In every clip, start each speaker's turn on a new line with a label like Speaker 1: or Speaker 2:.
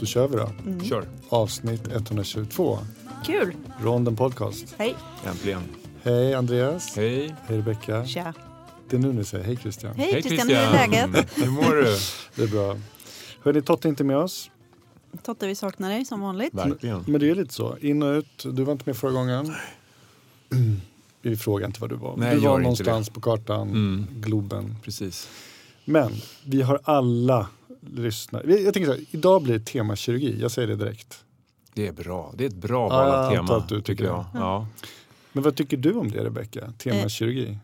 Speaker 1: Då kör vi då.
Speaker 2: Kör.
Speaker 1: Avsnitt 122.
Speaker 3: Kul!
Speaker 1: Ronden Podcast.
Speaker 3: Hej!
Speaker 2: Äntligen.
Speaker 1: Hej Andreas.
Speaker 2: Hej.
Speaker 1: Hej Rebecka.
Speaker 3: Tja!
Speaker 1: Det är nu ni säger hej Christian.
Speaker 3: Hej, Christian, hur är läget?
Speaker 2: Hur mår du?
Speaker 1: Det är bra. Hörni, Totte är inte med oss.
Speaker 3: Totte, vi saknar dig som vanligt.
Speaker 2: Verkligen.
Speaker 1: Men det är lite så. In och ut. Du var inte med förra gången. Vi frågar inte var du var.
Speaker 2: Nej,
Speaker 1: du var någonstans på kartan,
Speaker 2: Mm.
Speaker 1: Globen.
Speaker 2: Precis.
Speaker 1: Men vi har alla lyssnat. Vi- Jag tänker så här, idag blir det tema kirurgi. Jag säger det direkt.
Speaker 2: Det är bra. Det är ett bra
Speaker 1: Ja,
Speaker 2: val
Speaker 1: jag
Speaker 2: av tema.
Speaker 1: att du tycker
Speaker 2: tycker jag. Ja.
Speaker 1: Men vad tycker du om det Rebecka? Tema
Speaker 3: Eh,
Speaker 1: kirurgi?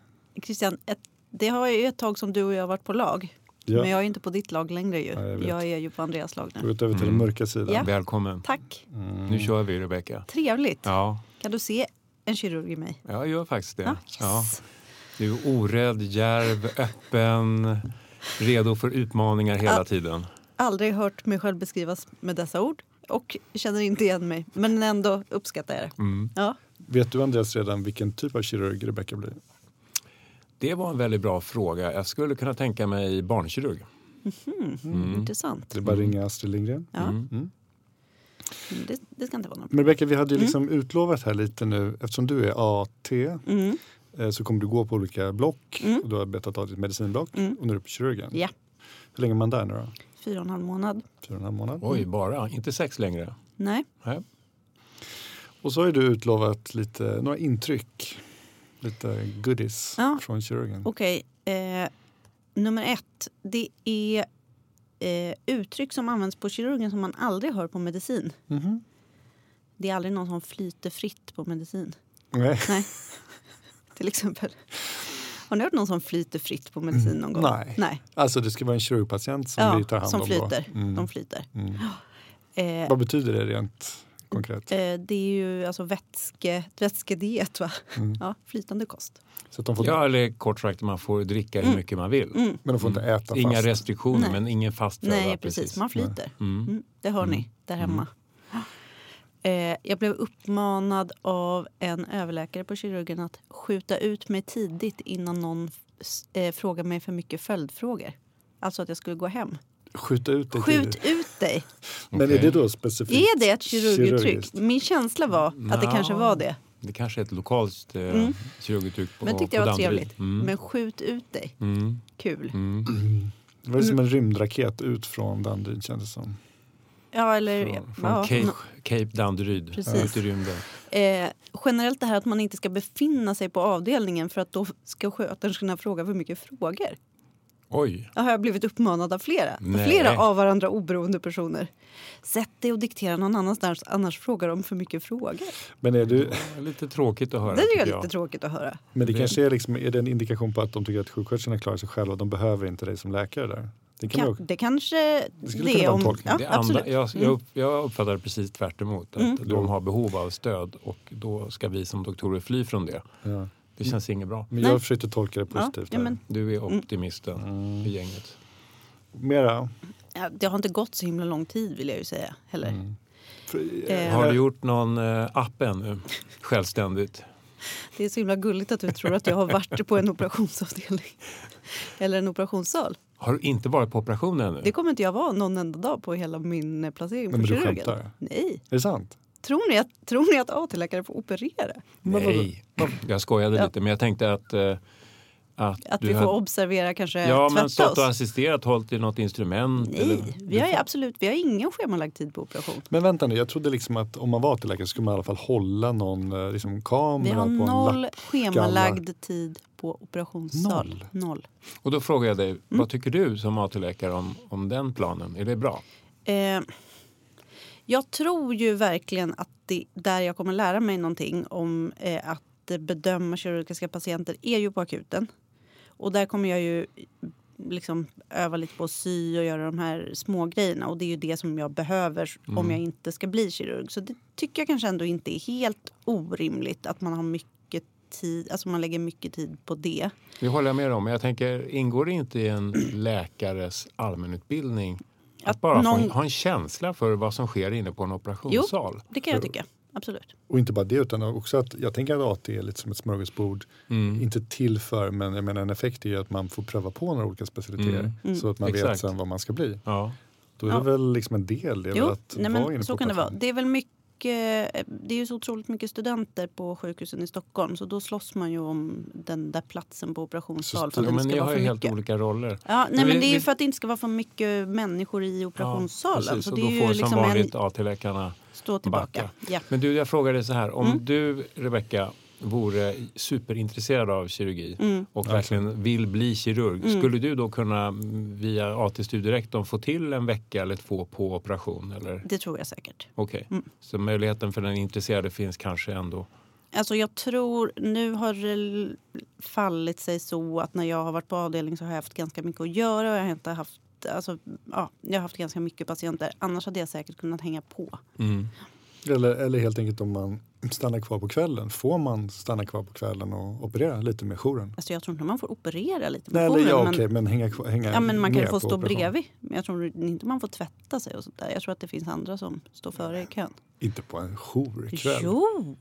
Speaker 3: Christian, ett, det har ju ett tag som du och jag har varit på lag.
Speaker 1: Ja.
Speaker 3: Men jag är inte på ditt lag längre ju.
Speaker 1: Ja, jag
Speaker 3: jag, är ju på Andreas lag nu.
Speaker 1: Gått över till
Speaker 2: Mm.
Speaker 1: den mörka sidan.
Speaker 3: Ja.
Speaker 2: Välkommen.
Speaker 3: Tack!
Speaker 1: Mm.
Speaker 2: Nu kör vi Rebecka.
Speaker 3: Trevligt!
Speaker 2: Ja.
Speaker 3: Kan du se en kirurg i mig?
Speaker 2: ja, jag gör faktiskt det.
Speaker 3: Ja, yes.
Speaker 2: Ja. Du är orädd, djärv, öppen, redo för utmaningar hela
Speaker 3: Ja.
Speaker 2: tiden.
Speaker 3: Aldrig hört mig själv beskrivas med dessa ord och känner inte igen mig. Men ändå uppskattar jag det.
Speaker 2: Mm.
Speaker 3: Ja.
Speaker 1: Vet du Andreas redan vilken typ av kirurg Rebecka blir?
Speaker 2: Det var en väldigt bra fråga. Jag skulle kunna tänka mig barnkirurg.
Speaker 3: Mm.
Speaker 2: Mm.
Speaker 3: Intressant.
Speaker 1: Det är bara att ringa Astrid Lindgren.
Speaker 3: Ja,
Speaker 2: Mm.
Speaker 1: Mm.
Speaker 3: det, det ska inte vara något.
Speaker 1: Men Rebecka, vi hade ju liksom utlovat här lite nu, eftersom du är AT
Speaker 3: Mm.
Speaker 1: Så kommer du gå på olika block.
Speaker 3: Mm.
Speaker 1: Och du har betat av ditt medicinblock
Speaker 3: Mm.
Speaker 1: och nu är du på kirurgen.
Speaker 3: Ja.
Speaker 1: Hur länge är man där nu då?
Speaker 3: Fyra och en halv månad.
Speaker 1: Fyra och en halv månad.
Speaker 2: Oj, bara? Inte sex längre?
Speaker 3: Nej.
Speaker 2: Nej.
Speaker 1: Och så har du utlovat lite, några intryck. Lite goodies
Speaker 3: Ja.
Speaker 1: från kirurgen.
Speaker 3: Okej. Eh, nummer ett. Det är eh, uttryck som används på kirurgen som man aldrig hör på medicin.
Speaker 1: Mhm.
Speaker 3: Det är aldrig någon som flyter fritt på medicin.
Speaker 1: Nej.
Speaker 3: Nej. Till exempel. Har ni hört någon som flyter fritt på medicin någon gång?
Speaker 1: Nej.
Speaker 3: Nej.
Speaker 1: Alltså det ska vara en kirurgpatient som
Speaker 3: Ja,
Speaker 1: vi tar hand
Speaker 3: som
Speaker 1: om.
Speaker 3: flyter.
Speaker 1: Mm.
Speaker 3: De flyter.
Speaker 1: Mm.
Speaker 3: Eh,
Speaker 1: Vad betyder det rent konkret?
Speaker 3: eh, det är ju alltså vätske, vätskediet, va?
Speaker 1: Mm.
Speaker 3: Ja, flytande kost.
Speaker 1: Så att de får,
Speaker 2: Ja, eller kort sagt, man får dricka hur
Speaker 3: Mm.
Speaker 2: mycket man vill.
Speaker 3: Mm.
Speaker 1: Men de får inte äta
Speaker 2: Inga
Speaker 1: fast.
Speaker 2: restriktioner,
Speaker 3: Nej.
Speaker 2: men ingen fast föda.
Speaker 3: Nej, precis. Man flyter.
Speaker 2: Mm.
Speaker 3: Mm, det hör ni där hemma. Eh, jag blev uppmanad av en överläkare på kirurgen att skjuta ut mig tidigt innan någon eh, frågar mig för mycket följdfrågor. Alltså att jag skulle gå hem.
Speaker 1: Skjuta ut det
Speaker 3: Skjut
Speaker 1: tidigt.
Speaker 3: ut dig!
Speaker 1: Men är
Speaker 2: Okej.
Speaker 1: det då specifikt
Speaker 3: Är det ett kirurguttryck? Min känsla var att det kanske var det.
Speaker 2: Det kanske är ett lokalt eh,
Speaker 3: Mm.
Speaker 2: kirurguttryck på
Speaker 3: Men tyckte jag var
Speaker 2: Danderyd.
Speaker 3: trevligt.
Speaker 2: Mm.
Speaker 3: Men skjut ut dig.
Speaker 2: Mm.
Speaker 3: Kul.
Speaker 2: Mm.
Speaker 1: Det var som en rymdraket ut från Danderyd kändes det som.
Speaker 3: Ja, eller...
Speaker 2: Från, från
Speaker 3: ja,
Speaker 2: Cape,
Speaker 3: nå-
Speaker 2: Cape Danderyd, ut i rymden.
Speaker 3: Eh, generellt det här att man inte ska befinna sig på avdelningen för att då ska sköterskorna fråga för mycket frågor.
Speaker 2: Oj,
Speaker 3: Det har jag blivit uppmanad av flera.
Speaker 2: Nej.
Speaker 3: Flera av varandra oberoende personer. Sätt dig och diktera någon annanstans, annars frågar de för mycket frågor.
Speaker 1: Men, är du,
Speaker 2: lite tråkigt att höra.
Speaker 3: Det jag är lite tråkigt att höra.
Speaker 1: men det
Speaker 2: Det-
Speaker 1: kanske är, liksom, är det en indikation på att de tycker att sjuksköterskorna klarar sig själva. De behöver inte dig som läkare där. Det kan
Speaker 3: Kan, det kanske
Speaker 1: Det skulle
Speaker 3: det
Speaker 1: kunna
Speaker 3: är
Speaker 1: vara en
Speaker 3: om...
Speaker 1: tolkning.
Speaker 3: Ja,
Speaker 2: det andra,
Speaker 3: absolut.
Speaker 2: jag,
Speaker 3: Mm.
Speaker 2: jag, upp- jag uppfattar det precis tvärt emot. Att
Speaker 3: Mm.
Speaker 2: de har behov av stöd och då ska vi som doktorer fly från det.
Speaker 1: ja.
Speaker 2: Det känns inget bra.
Speaker 1: Men
Speaker 3: Nej.
Speaker 1: jag försökte tolka det positivt.
Speaker 3: ja, men,
Speaker 2: Du är optimisten
Speaker 1: Mm.
Speaker 2: i gänget.
Speaker 1: Mera?
Speaker 3: ja, det har inte gått så himla lång tid vill jag ju säga. Heller.
Speaker 1: Mm. För,
Speaker 3: Eh.
Speaker 2: Har du gjort någon eh, app ännu? Självständigt?
Speaker 3: Det är så himla gulligt att du tror att jag har varit på en operationsavdelning. Eller en operationssal.
Speaker 2: Har du inte varit på operation ännu?
Speaker 3: Det kommer inte jag vara någon enda dag på hela min eh, placering på
Speaker 1: Men du
Speaker 3: kirurgen.
Speaker 1: skämtar?
Speaker 3: Nej.
Speaker 1: Är det sant?
Speaker 3: Tror ni att, tror ni att AT-läkare får operera?
Speaker 2: Nej, jag skojade
Speaker 3: Ja.
Speaker 2: lite. Men jag tänkte att... Eh, att,
Speaker 3: Att vi får
Speaker 2: hade-
Speaker 3: observera kanske
Speaker 2: Ja, men stått och assisterat, hållit i något instrument? eller-
Speaker 3: Nej, vi har ju absolut vi har ingen schemalagd tid på operation.
Speaker 1: Men vänta nu, jag trodde liksom att om man var till läkare skulle man i alla fall hålla någon eh, liksom, kamera
Speaker 3: Vi har
Speaker 1: på en
Speaker 3: noll
Speaker 1: lapp.
Speaker 3: schemalagd tid på operationssal.
Speaker 1: Noll?
Speaker 3: Noll.
Speaker 2: Och då frågar jag dig,
Speaker 3: Mm.
Speaker 2: vad tycker du som AT-läkare om, om den planen? Är det bra?
Speaker 3: Eh, jag tror ju verkligen att det där jag kommer lära mig någonting om eh, att bedöma kirurgiska patienter är ju på akuten. Och där kommer jag ju liksom öva lite på att sy och göra de här små grejerna och det är ju det som jag behöver om jag inte ska bli kirurg. Så det tycker jag kanske ändå inte är helt orimligt att man har mycket tid, alltså man lägger mycket tid på det.
Speaker 2: Det håller jag med om. Men jag tänker, ingår det inte i en läkares allmänutbildning att,
Speaker 3: Att
Speaker 2: bara
Speaker 3: någon-
Speaker 2: få, ha en känsla för vad som sker inne på en operationssal?
Speaker 3: Det kan jag tycka, absolut.
Speaker 1: Och inte bara det utan också att jag tänker att AT är lite som ett smörgåsbord.
Speaker 2: Mm.
Speaker 1: Inte till för men jag menar en effekt är ju att man får pröva på några olika specialiteter.
Speaker 2: Mm.
Speaker 1: Så att man vet
Speaker 2: Exakt.
Speaker 1: sen vad man ska bli.
Speaker 2: Ja.
Speaker 1: Då är
Speaker 3: Ja.
Speaker 1: det väl liksom en del det är
Speaker 3: Jo,
Speaker 1: väl att
Speaker 3: nej,
Speaker 1: vara inne
Speaker 3: så
Speaker 1: på
Speaker 3: kan det vara. Det är väl mycket, det är ju så otroligt mycket studenter på sjukhusen i Stockholm så då slåss man ju om den där platsen på operationssal för
Speaker 1: Så-
Speaker 3: att
Speaker 2: Ja,
Speaker 3: det
Speaker 2: men ni har ju helt
Speaker 3: mycket.
Speaker 2: olika roller.
Speaker 3: Ja, nej,
Speaker 2: Men
Speaker 3: men
Speaker 2: vi-
Speaker 3: det är ju för att det inte ska vara för mycket människor i operationssalen.
Speaker 2: precis.
Speaker 3: så
Speaker 2: Och
Speaker 3: det
Speaker 2: då
Speaker 3: är ju
Speaker 2: får
Speaker 3: liksom
Speaker 2: som vanligt
Speaker 3: en
Speaker 2: AT-läkarna
Speaker 3: stå tillbaka.
Speaker 2: backa.
Speaker 3: Ja.
Speaker 2: Men du, jag frågar dig så här. Om
Speaker 3: Mm.
Speaker 2: du, Rebecka, vore superintresserad av kirurgi
Speaker 3: Mm.
Speaker 2: och verkligen vill bli kirurg.
Speaker 3: Mm.
Speaker 2: Skulle du då kunna via AT Studierektorn få till en vecka eller två på operation? Eller?
Speaker 3: Det tror jag säkert.
Speaker 2: Okej,
Speaker 3: Mm.
Speaker 2: så möjligheten för den intresserade finns kanske ändå.
Speaker 3: Alltså jag tror, nu har det fallit sig så att när jag har varit på avdelning så har jag haft ganska mycket att göra och jag har inte haft Alltså, ja, jag har haft ganska mycket patienter. Annars hade jag säkert kunnat hänga på.
Speaker 2: Mm.
Speaker 1: Eller, eller helt enkelt om man stannar kvar på kvällen. Får man stanna kvar på kvällen och operera lite med jouren?
Speaker 3: Alltså jag tror inte man får operera lite
Speaker 1: Nej,
Speaker 3: med
Speaker 1: eller ja,
Speaker 3: jouren,
Speaker 1: okej, men hänga, kvar- hänga
Speaker 3: Ja, men man kan ju få stå
Speaker 1: operation.
Speaker 3: bredvid. Men jag tror inte man får tvätta sig och sånt där. Jag tror att det finns andra som står före i kön.
Speaker 1: Inte på en jourkväll.
Speaker 3: Jo!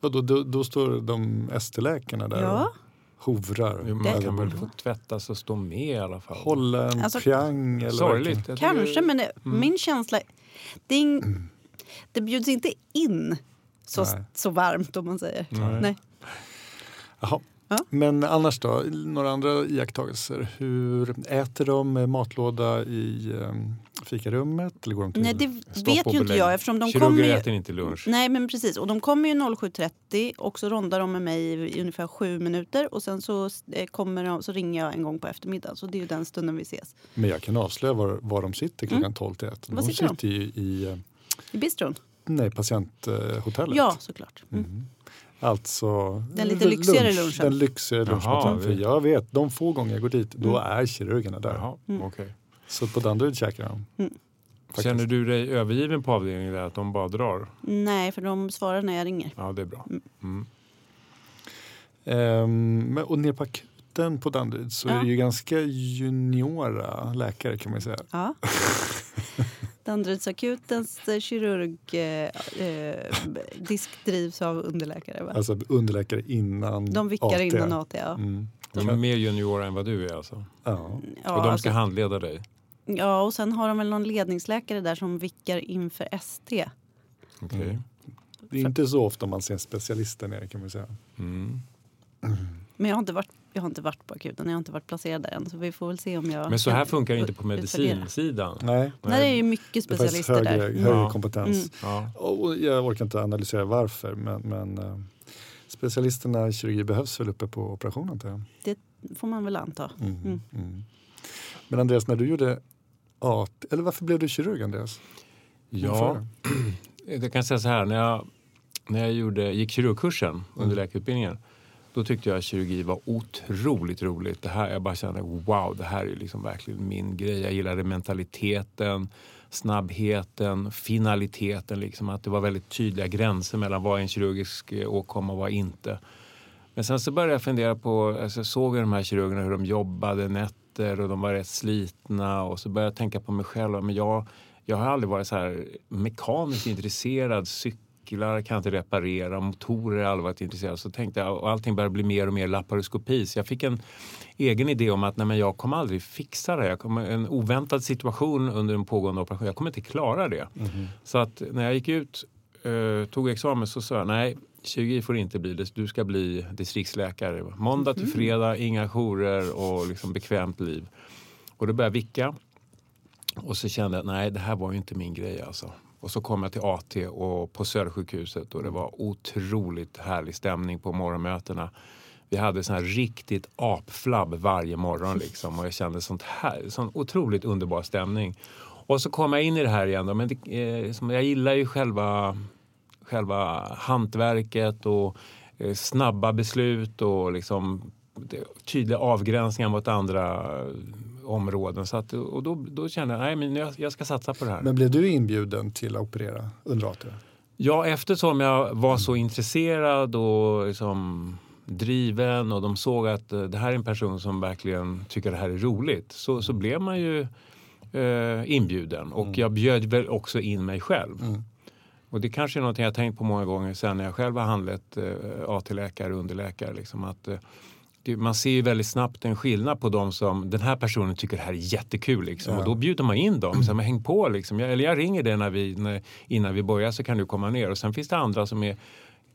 Speaker 1: Vadå, då, då står de ST-läkarna där
Speaker 3: Ja.
Speaker 1: och hovrar.
Speaker 2: Jo, Man kan väl få tvättas och stå med i alla fall.
Speaker 1: Hålla en
Speaker 3: Alltså-
Speaker 1: piang eller
Speaker 2: Sorgligt. Tycker-
Speaker 3: Kanske, men det,
Speaker 1: Mm.
Speaker 3: min känsla... Det, är ing- det bjuds inte in så,
Speaker 1: Nej.
Speaker 3: så varmt om man säger.
Speaker 2: Nej.
Speaker 3: Nej.
Speaker 1: Jaha.
Speaker 3: Ja.
Speaker 1: Men annars då, några andra iakttagelser? Hur Äter de matlåda i um, fikarummet eller går de till
Speaker 3: Nej, det vet ju inte jag eftersom de
Speaker 2: Kirurger
Speaker 3: kommer ju...
Speaker 2: äter inte lunch.
Speaker 3: Nej men precis och de kommer ju 07.30 och så rondar de med mig i, ungefär sju minuter och sen så, eh, kommer de, så ringer jag en gång på eftermiddagen så det är ju den stunden vi ses.
Speaker 1: Men jag kan avslöja var, var de sitter klockan 12 till 1.
Speaker 3: Mm. Var
Speaker 1: De
Speaker 3: sitter de?
Speaker 1: sitter ju i eh,
Speaker 3: I bistron?
Speaker 1: nej, patienthotellet.
Speaker 3: Ja såklart. Mm.
Speaker 1: Mm. Alltså
Speaker 3: Den lite lyxigare lunchen.
Speaker 1: Den lyxigare
Speaker 2: Jaha,
Speaker 1: lunchmaten. För
Speaker 2: vi-
Speaker 1: jag vet, de få gånger jag går dit, då
Speaker 3: Mm.
Speaker 1: är kirurgerna där.
Speaker 2: Jaha,
Speaker 3: Mm.
Speaker 1: Så på Danderyd käkar de.
Speaker 3: Mm.
Speaker 1: Faktiskt.
Speaker 2: Känner du dig övergiven på avdelningen där? Att de bara drar?
Speaker 3: Nej för de svarar när jag ringer.
Speaker 2: Ja, det är bra. Mm.
Speaker 1: Ehm, men- och ner på akuten på Danderyd så
Speaker 3: Ja.
Speaker 1: är det ju ganska juniora läkare kan man säga.
Speaker 3: Ja. Danderydsakutens eh, kirurg eh, eh, disk drivs av underläkare va?
Speaker 1: Alltså underläkare innan
Speaker 3: De vickar
Speaker 1: AT.
Speaker 3: innan AT ja.
Speaker 1: Mm.
Speaker 2: De är mer juniora än vad du är alltså?
Speaker 1: Ja.
Speaker 3: Ja,
Speaker 2: och de ska
Speaker 3: alltså,
Speaker 2: handleda dig?
Speaker 3: Ja och sen har de väl någon ledningsläkare där som vickar inför ST.
Speaker 2: Okej.
Speaker 1: Mm. Det är inte så ofta man ser specialister nere kan man säga.
Speaker 2: Mm.
Speaker 3: Men jag har, inte varit, jag har inte varit på akuten, jag har inte varit placerad där än så vi får väl se om jag
Speaker 2: Men så här funkar det inte på medicinsidan?
Speaker 1: Nej,
Speaker 3: Där är ju mycket
Speaker 1: det
Speaker 3: specialister
Speaker 1: högre,
Speaker 3: där.
Speaker 1: högre kompetens.
Speaker 3: Mm.
Speaker 2: Ja.
Speaker 1: Och jag orkar inte analysera varför men, men eh, specialisterna i kirurgi behövs väl uppe på operationen.
Speaker 3: Det får man väl anta.
Speaker 1: Mm.
Speaker 3: Mm.
Speaker 1: Mm. Men Andreas, när du gjorde AT, eller varför blev du kirurg Andreas?
Speaker 2: ja, jag kan säga så här. När jag, när jag gjorde, gick kirurgkursen under läkarutbildningen då tyckte jag att kirurgi var otroligt roligt. Det här, jag bara kände wow, det här är liksom verkligen min grej. Jag gillade mentaliteten, snabbheten, finaliteten. Liksom, att det var väldigt tydliga gränser mellan vad en kirurgisk åkomma och vad inte. Men sen så började jag fundera på, alltså jag såg de här kirurgerna hur de jobbade nätter och de var rätt slitna och så började jag tänka på mig själv. Men jag, jag har aldrig varit så här mekaniskt intresserad. Cyklar kan jag inte reparera, motorer har jag aldrig varit intresserad Så tänkte jag, och allting började bli mer och mer laparoskopi. Så jag fick en egen idé om att nej, men jag kommer aldrig fixa det. Jag kommer, en oväntad situation under en pågående operation, jag kommer inte klara det. Så att när jag gick ut, eh, tog examen så sa jag nej, kirurgi får inte bli det. Du ska bli distriktsläkare. Måndag till fredag, inga jourer och liksom bekvämt liv. Och då började jag vicka. Och så kände jag nej, det här var ju inte min grej alltså. Och så kom jag till AT och på Södersjukhuset och det var otroligt härlig stämning på morgonmötena. Vi hade sån här riktigt apflabb varje morgon liksom och jag kände sånt här, sån otroligt underbar stämning. Och så kom jag in i det här igen. Då, men det, eh, som jag gillar ju själva, själva hantverket och eh, snabba beslut och liksom tydliga avgränsningar mot andra eh, områden. Så att, och då, då kände jag nej, men jag, jag ska satsa på det här.
Speaker 1: Men blev du inbjuden till att operera under AT?
Speaker 2: Ja, eftersom jag var så intresserad och liksom driven och de såg att eh, det här är en person som verkligen tycker det här är roligt så, så blev man ju eh, inbjuden och jag bjöd väl också in mig själv.
Speaker 1: Mm.
Speaker 2: Och det kanske är något jag tänkt på många gånger sen när jag själv har handlat eh, AT-läkare och underläkare. Liksom att, eh, man ser ju väldigt snabbt en skillnad på de som den här personen tycker det här är jättekul. Liksom.
Speaker 1: Ja.
Speaker 2: Och då bjuder man in dem. Så, häng på liksom. jag, eller jag ringer dig när vi, när, innan vi börjar så kan du komma ner. Och sen finns det andra som är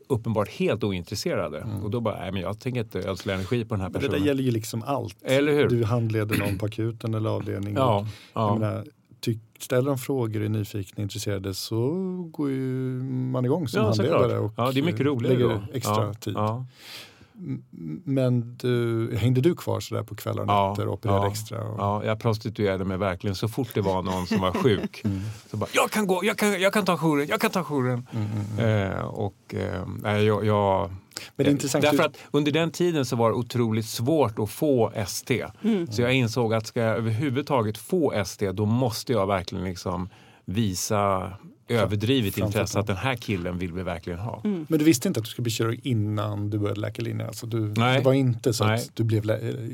Speaker 2: uppenbart helt ointresserade. Och då bara, nej men jag tänker inte ödsla energi på den här
Speaker 1: Men det
Speaker 2: personen.
Speaker 1: där gäller ju liksom allt.
Speaker 2: Eller hur?
Speaker 1: Du handleder någon på akuten eller avdelningen.
Speaker 2: Ja, ja.
Speaker 1: Menar, tyck, ställer de frågor, är nyfikna, intresserade så går ju man igång som
Speaker 2: Ja,
Speaker 1: handledare. Och
Speaker 2: ja, det är mycket roligare då.
Speaker 1: extra
Speaker 2: ja,
Speaker 1: tid.
Speaker 2: Ja.
Speaker 1: Men du, hängde du kvar sådär på kvällar och nätter och opererade
Speaker 2: ja,
Speaker 1: extra? Och,
Speaker 2: Ja, jag prostituerade mig verkligen så fort det var någon som var sjuk.
Speaker 1: Mm.
Speaker 2: Så bara, jag kan gå, jag kan, jag kan ta jouren, jag kan ta jouren.
Speaker 1: Mm,
Speaker 2: Eh, och eh, jag, jag,
Speaker 1: Men det är intressant.
Speaker 2: Därför att under den tiden så var det otroligt svårt att få ST. Så jag insåg att ska jag överhuvudtaget få ST då måste jag verkligen liksom visa överdrivet
Speaker 1: Framför
Speaker 2: intresse att den här killen vill vi verkligen ha.
Speaker 1: Men du visste inte att du skulle bli kirurg innan du började läkarlinjen? Alltså du,
Speaker 2: Nej.
Speaker 1: Det var inte så
Speaker 2: Nej.
Speaker 1: att du blev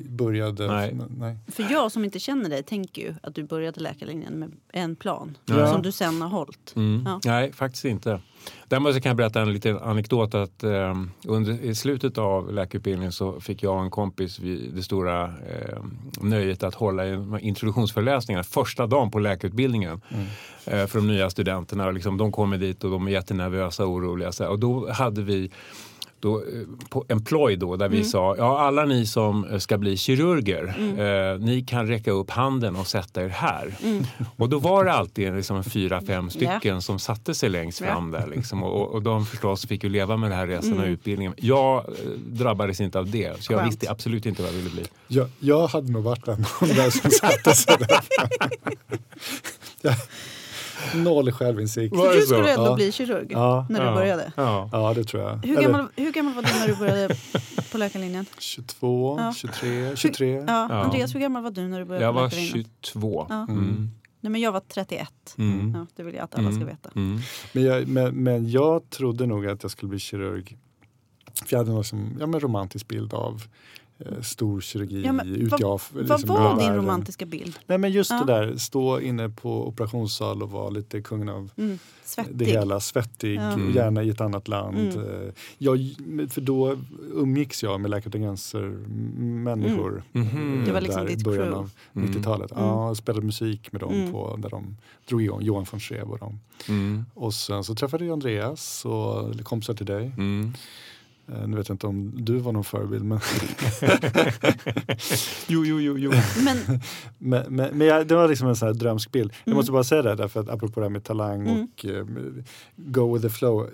Speaker 1: började...
Speaker 2: Nej.
Speaker 1: nej.
Speaker 3: För jag som inte känner dig tänker ju att du började läkarlinjen med en plan
Speaker 1: Ja.
Speaker 3: som du sen har hållit.
Speaker 2: Mm.
Speaker 3: Ja.
Speaker 2: Nej, faktiskt inte. Däremot kan jag berätta en liten anekdot. att eh, under, I slutet av läkarutbildningen så fick jag och en kompis vi, det stora eh, nöjet att hålla en introduktionsföreläsningar första dagen på läkarutbildningen eh, för de nya studenterna. Och liksom, de kommer dit och de är jättenervösa och oroliga. Så. Och då hade vi då, eh, på en ploj då där vi sa ja alla ni som eh, ska bli kirurger eh, ni kan räcka upp handen och sätta er här. Och då var det alltid liksom fyra, fem stycken som satte sig längst fram där. Liksom. Och, och de förstås fick ju leva med det här resten av utbildningen. Jag eh, drabbades inte av det så jag
Speaker 3: Skönt.
Speaker 2: visste absolut inte vad jag ville bli.
Speaker 1: Jag, jag hade nog varit en av de där som satte sig där. Noll självinsikt.
Speaker 3: Så du skulle ändå
Speaker 1: Ja.
Speaker 3: bli kirurg
Speaker 1: Ja.
Speaker 3: när du
Speaker 2: Ja.
Speaker 3: började?
Speaker 2: Ja.
Speaker 1: Ja, det tror jag.
Speaker 3: Hur gammal, hur gammal var du när du började på läkarlinjen?
Speaker 1: 22,
Speaker 3: Ja.
Speaker 1: 23, 23.
Speaker 3: Ja,
Speaker 2: Ja.
Speaker 3: Andreas, hur gammal var du när du började
Speaker 2: Jag
Speaker 3: på
Speaker 2: var
Speaker 3: läkarlinjen?
Speaker 2: 22.
Speaker 3: Ja.
Speaker 2: Mm.
Speaker 3: Nej, men jag var 31.
Speaker 2: Mm.
Speaker 3: Ja, det vill jag att alla ska
Speaker 2: Mm.
Speaker 3: veta.
Speaker 2: Mm.
Speaker 1: Men, jag, men, men jag trodde nog att jag skulle bli kirurg. För jag hade en ja, men romantisk bild av stor kirurgi
Speaker 3: Ja, men
Speaker 1: ute
Speaker 3: vad-
Speaker 1: Af-
Speaker 3: Vad
Speaker 1: liksom
Speaker 3: var din
Speaker 1: världen.
Speaker 3: romantiska bild?
Speaker 1: Nej men just
Speaker 3: Ja.
Speaker 1: det där, stå inne på operationssal och vara lite kungen av
Speaker 3: Mm.
Speaker 1: det hela, svettig,
Speaker 3: Ja.
Speaker 2: Mm.
Speaker 1: gärna i ett annat land.
Speaker 3: Mm.
Speaker 1: Eh, Jag, för då umgicks jag med Läkare utan gränser m- människor. Eh,
Speaker 3: Det var liksom
Speaker 1: där i
Speaker 3: ditt
Speaker 1: början
Speaker 3: crew.
Speaker 1: av
Speaker 2: Mm.
Speaker 1: 90-talet.
Speaker 3: Mm.
Speaker 1: Ja, jag spelade musik med dem
Speaker 3: Mm.
Speaker 1: på, där de drog igång, Johan von Schreeb och dem.
Speaker 2: Mm.
Speaker 1: Och sen så träffade jag Andreas och kompisar till dig.
Speaker 2: Mm.
Speaker 1: Eh, Nu vet jag inte om du var någon förebild men,
Speaker 2: Jo, jo, jo. jo.
Speaker 3: Men
Speaker 1: men, men, men jag, det var liksom en sån här drömsk bild. Jag
Speaker 3: Mm.
Speaker 1: måste bara säga det därför att apropå det här med talang
Speaker 3: Mm.
Speaker 1: och eh, go with the flow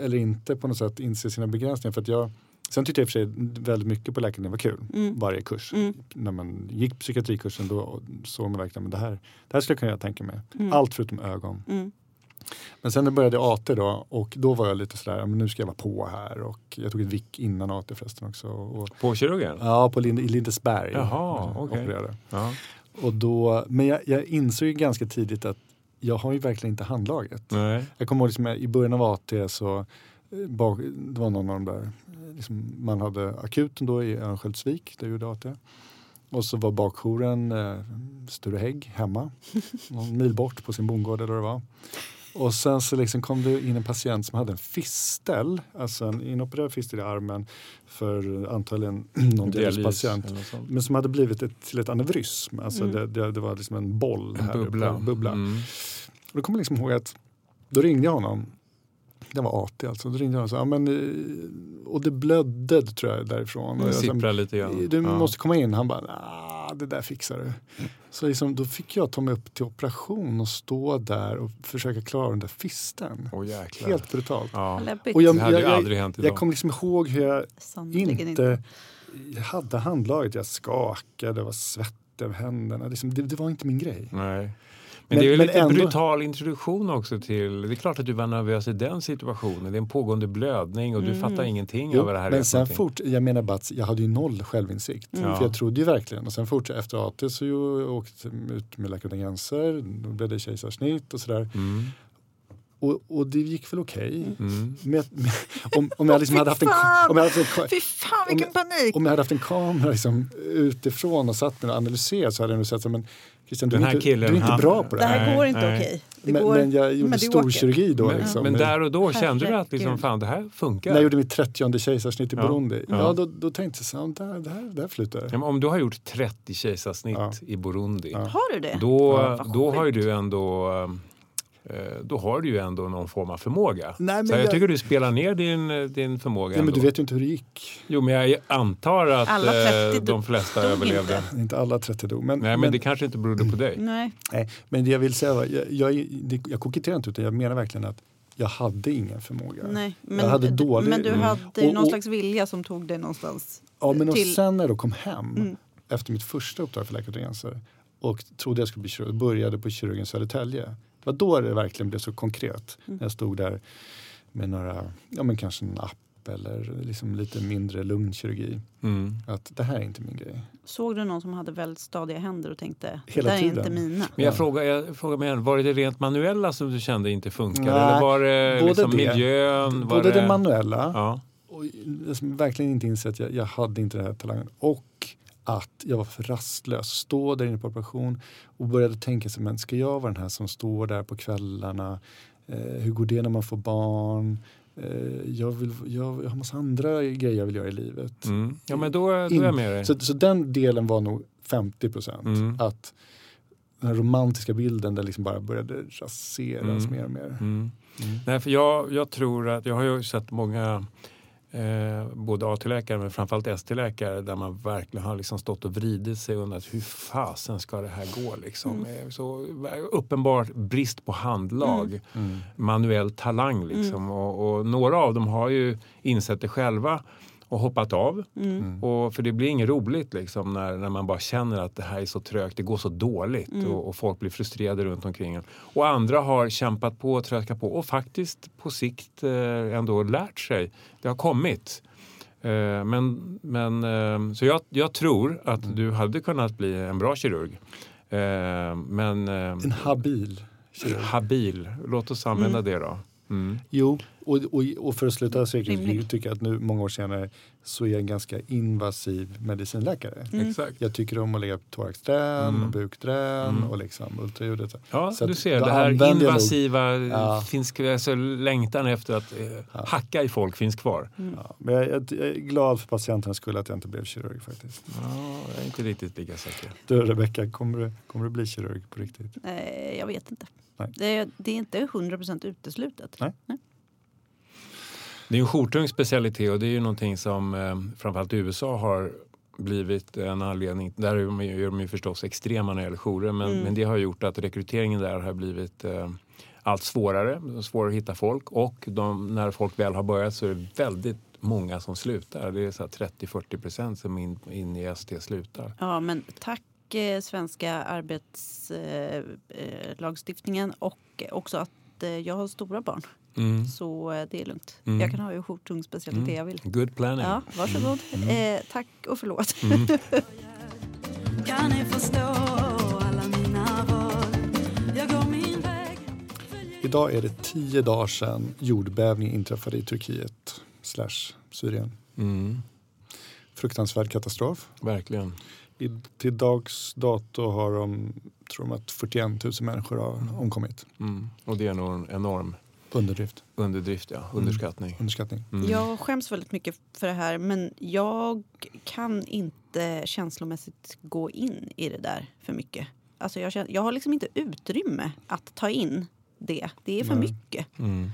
Speaker 1: eller inte på något sätt inse sina begränsningar. För att jag, sen tyckte jag i och för sig väldigt mycket på läkarlinjen var kul,
Speaker 3: Mm.
Speaker 1: varje kurs.
Speaker 3: Mm.
Speaker 1: När man gick psykiatrikursen då såg man verkligen att det här, det här skulle jag kunna tänka mig.
Speaker 3: Mm.
Speaker 1: Allt förutom ögon. Men sen började AT då och då var jag lite sådär, men nu ska jag vara på här och jag tog ett vick innan AT förresten också. Och,
Speaker 2: På kirurgen?
Speaker 1: ja, på Lind, i Lindesberg.
Speaker 2: Jaha, okej. Ja.
Speaker 1: Och då, men jag, jag insåg ganska tidigt att jag har ju verkligen inte handlaget.
Speaker 2: Nej.
Speaker 1: Jag kommer ihåg liksom, i början av AT så eh, bak, det var någon av de där, eh, liksom, man hade akuten då i Örnsköldsvik där jag gjorde AT. Och så var bakjouren eh, Sturehägg hemma, någon mil bort på sin bondgård eller vad det var. Och sen så liksom kom det in en patient som hade en fistel, alltså en inopererad fistel i armen för antagligen någon dialyspatient. Men som hade blivit ett, till ett aneurysm. Alltså
Speaker 3: Mm.
Speaker 1: det, det, det var liksom en boll här
Speaker 2: En bubbla.
Speaker 1: uppe. bubbla.
Speaker 2: Mm.
Speaker 1: Och då kommer jag liksom ihåg att då ringde jag honom. Det var AT alltså. Då ringde jag och sa, ja, men, eh, och det blödde tror jag därifrån.
Speaker 2: Det sipprar lite grann.
Speaker 1: du
Speaker 2: Ja.
Speaker 1: måste komma in. Han bara, ah, det där fixar du. Så liksom, då fick jag ta mig upp till operation och stå där och försöka klara den där fisten.
Speaker 2: Jäklar.
Speaker 1: Helt brutalt.
Speaker 2: Ja.
Speaker 1: Och jag,
Speaker 2: Det hade
Speaker 1: jag,
Speaker 2: aldrig hänt idag.
Speaker 1: jag kommer liksom ihåg hur jag
Speaker 3: Sannoliken
Speaker 1: inte jag hade handlaget. Jag skakade, det var svett över händerna. Liksom, det, det var inte min grej.
Speaker 2: Nej. Men,
Speaker 1: Men-
Speaker 2: det är ju lite
Speaker 1: ändå-
Speaker 2: brutal introduktion också till... Det är klart att du var nervös i den situationen. Det är en pågående blödning och du
Speaker 3: Mm.
Speaker 2: fattar ingenting
Speaker 1: Jo,
Speaker 2: vad det här är
Speaker 1: men sen fort, jag menar bara att jag hade ju noll självinsikt.
Speaker 2: Ja.
Speaker 1: För jag trodde ju verkligen. Och sen fort efter AT så ju, åkte jag ut med Läkare utan gränser. Då blev det kejsarsnitt och sådär.
Speaker 2: Mm.
Speaker 1: Och, och det gick väl okej.
Speaker 2: Mm.
Speaker 1: Med, med, om, om jag liksom hade haft en, om jag hade haft en,
Speaker 3: Fy fan
Speaker 1: Om
Speaker 3: vilken panik!
Speaker 1: om jag hade haft en kamera liksom utifrån och satt mig och analyserat så hade jag nog sett att men Christian, du,
Speaker 2: Den
Speaker 1: är
Speaker 2: här
Speaker 1: inte,
Speaker 2: killen,
Speaker 1: du är inte
Speaker 2: han-
Speaker 1: bra på det
Speaker 3: Det
Speaker 1: här.
Speaker 3: här
Speaker 2: Nej,
Speaker 3: går inte
Speaker 2: nej.
Speaker 3: okej. Det
Speaker 1: Men,
Speaker 3: går
Speaker 1: men jag gjorde storkirurgi då.
Speaker 2: Men,
Speaker 1: liksom,
Speaker 2: men där och då kände du att liksom, fan, det här funkar.
Speaker 1: när jag gjorde mitt 30 kejsarsnitt i
Speaker 2: Ja.
Speaker 1: Burundi, ja.
Speaker 2: Ja.
Speaker 1: då, då tänkte jag så här, där, där, där flyter det.
Speaker 2: Ja, men om du har gjort 30 kejsarsnitt
Speaker 1: Ja.
Speaker 2: i Burundi,
Speaker 1: Ja.
Speaker 3: Har du det?
Speaker 2: då, då har ju du ändå eh, då har du ju ändå någon form av förmåga.
Speaker 1: Nej, men
Speaker 2: så jag,
Speaker 1: jag-
Speaker 2: tycker du spelar ner din, din förmåga
Speaker 1: Ja, men du vet ju inte hur det gick.
Speaker 2: Jo, men jag antar att
Speaker 3: Alla 30
Speaker 2: eh, de flesta
Speaker 3: dog
Speaker 2: överlevde.
Speaker 3: inte.
Speaker 1: Inte alla 30 dog. Men,
Speaker 2: Nej, men, det kanske inte berodde på dig.
Speaker 3: Nej.
Speaker 1: nej, men det jag vill säga var, jag, jag, det- jag koketterar inte utan jag menar verkligen att jag hade ingen förmåga.
Speaker 3: Nej. Men,
Speaker 1: Jag hade dålig-
Speaker 3: men du
Speaker 2: Mm.
Speaker 3: hade
Speaker 1: Och-
Speaker 3: någon
Speaker 1: och-
Speaker 3: slags vilja som tog dig någonstans.
Speaker 1: Ja, men och
Speaker 3: till-
Speaker 1: sen när jag kom hem
Speaker 3: Mm.
Speaker 1: efter mitt första uppdrag för Läkare gränser och trodde jag skulle bli kirurg, började på kirurgen Södertälje. Det var då det verkligen blev så konkret.
Speaker 3: Mm.
Speaker 1: När jag stod där med några, ja men kanske en app eller liksom lite mindre lungkirurgi.
Speaker 2: Mm.
Speaker 1: Att det här är inte min grej.
Speaker 3: Såg du någon som hade väldigt stadiga händer och tänkte
Speaker 1: Hela
Speaker 3: det där är
Speaker 1: tiden.
Speaker 3: inte mina?
Speaker 2: Men jag
Speaker 1: Ja.
Speaker 2: frågar, jag frågar mig igen, var det det rent manuella som du kände inte funkade?
Speaker 1: Nej,
Speaker 2: Eller var det
Speaker 1: både
Speaker 2: liksom
Speaker 1: det.
Speaker 2: miljön? Var
Speaker 1: Både det manuella
Speaker 2: Ja.
Speaker 1: och liksom verkligen inte insett att jag, jag hade inte den här talangen. Och att jag var för rastlös. Stå där inne på operation och började tänka sig, men ska jag vara den här som står där på kvällarna? Eh, hur går det när man får barn? Eh, jag, vill, jag, jag har massa andra grejer jag vill göra i livet.
Speaker 2: Mm. ja, men då, då är jag med dig.
Speaker 1: Så, så den delen var nog 50 procent.
Speaker 2: Mm.
Speaker 1: Att den här romantiska bilden den liksom bara började raseras
Speaker 2: Mm.
Speaker 1: mer och mer.
Speaker 2: Mm.
Speaker 1: Mm.
Speaker 2: Nej, för jag, jag tror att, jag har ju sett många eh, både AT-läkare men framförallt ST-läkare där man verkligen har liksom stått och vridit sig och undrat hur fasen ska det här gå? Liksom. Eh, Så uppenbar brist på handlag,
Speaker 1: Mm.
Speaker 2: manuell talang. Liksom. Och, och några av dem har ju insett det själva och hoppat av.
Speaker 3: Mm.
Speaker 2: Och, för det blir inget roligt liksom, när, när man bara känner att det här är så trögt, det går så dåligt
Speaker 3: Mm.
Speaker 2: och, och folk blir frustrerade runt omkring en. Och andra har kämpat på och tröskat på och faktiskt på sikt eh, ändå lärt sig. Det har kommit. Eh, men, men, eh, så jag, jag tror att
Speaker 1: Mm.
Speaker 2: du hade kunnat bli en bra kirurg. Eh, men eh,
Speaker 1: En habil kirurg.
Speaker 2: habil, låt oss använda det då. Mm.
Speaker 1: Jo, och, och, och för att sluta så tycker jag att nu många år senare så är jag en ganska invasiv medicinläkare.
Speaker 3: Mm.
Speaker 2: Exakt.
Speaker 1: Jag tycker om att lägga thoraxdrän
Speaker 2: Mm.
Speaker 1: och bukdrän
Speaker 2: Mm.
Speaker 1: och liksom ultraljudet.
Speaker 2: Ja,
Speaker 1: Så
Speaker 2: du ser, det här invasiva,
Speaker 1: Ja.
Speaker 2: finns, alltså, längtan efter att eh, hacka i folk finns kvar.
Speaker 1: Ja, men jag, jag, jag är glad för patienternas skull att jag inte blev kirurg faktiskt.
Speaker 2: Ja, jag är inte riktigt lika säker.
Speaker 1: Du Rebecka, kommer du, kommer du bli kirurg på riktigt?
Speaker 3: Eh, jag vet inte.
Speaker 1: Nej.
Speaker 3: Det, är- det är inte 100% uteslutet.
Speaker 1: Nej.
Speaker 2: Det är en jourtung specialitet och det är ju någonting som eh, framförallt USA har blivit en anledning. Där är de, ju- är de ju förstås extrema när det gäller jourer men,
Speaker 3: Mm.
Speaker 2: men det har gjort att rekryteringen där har blivit eh, allt svårare. Svårare att hitta folk och de, när folk väl har börjat så är det väldigt många som slutar. Det är så här 30-40 procent som in, in i ST slutar.
Speaker 3: Ja, men tack eh, svenska arbetslagstiftningen eh, lagstiftningen och också att eh, jag har stora barn.
Speaker 2: Mm.
Speaker 3: Så eh, det är lugnt.
Speaker 2: Mm.
Speaker 3: Jag kan ha hur jourtung specialitet
Speaker 2: Mm.
Speaker 3: jag vill.
Speaker 2: Good planning.
Speaker 3: Ja, varsågod. Eh, tack och förlåt.
Speaker 2: Mm.
Speaker 4: Kan ni förstå alla mina val? Jag går min väg
Speaker 1: Idag är det tio dagar sedan jordbävningen inträffade i Turkiet slash Syrien.
Speaker 2: Mm.
Speaker 1: Fruktansvärd katastrof.
Speaker 2: Verkligen.
Speaker 1: I, till dags dato har de, tror de att 41 000 människor har omkommit.
Speaker 2: Mm. Och det är nog en enorm
Speaker 1: Underdrift,
Speaker 2: underdrift, ja. underskattning.
Speaker 1: underskattning.
Speaker 2: Mm.
Speaker 3: Jag skäms väldigt mycket för det här men jag kan inte känslomässigt gå in i det där för mycket. Alltså jag, känner, jag har liksom inte utrymme att ta in det. Det är för
Speaker 1: Nej.
Speaker 3: mycket.
Speaker 2: Mm.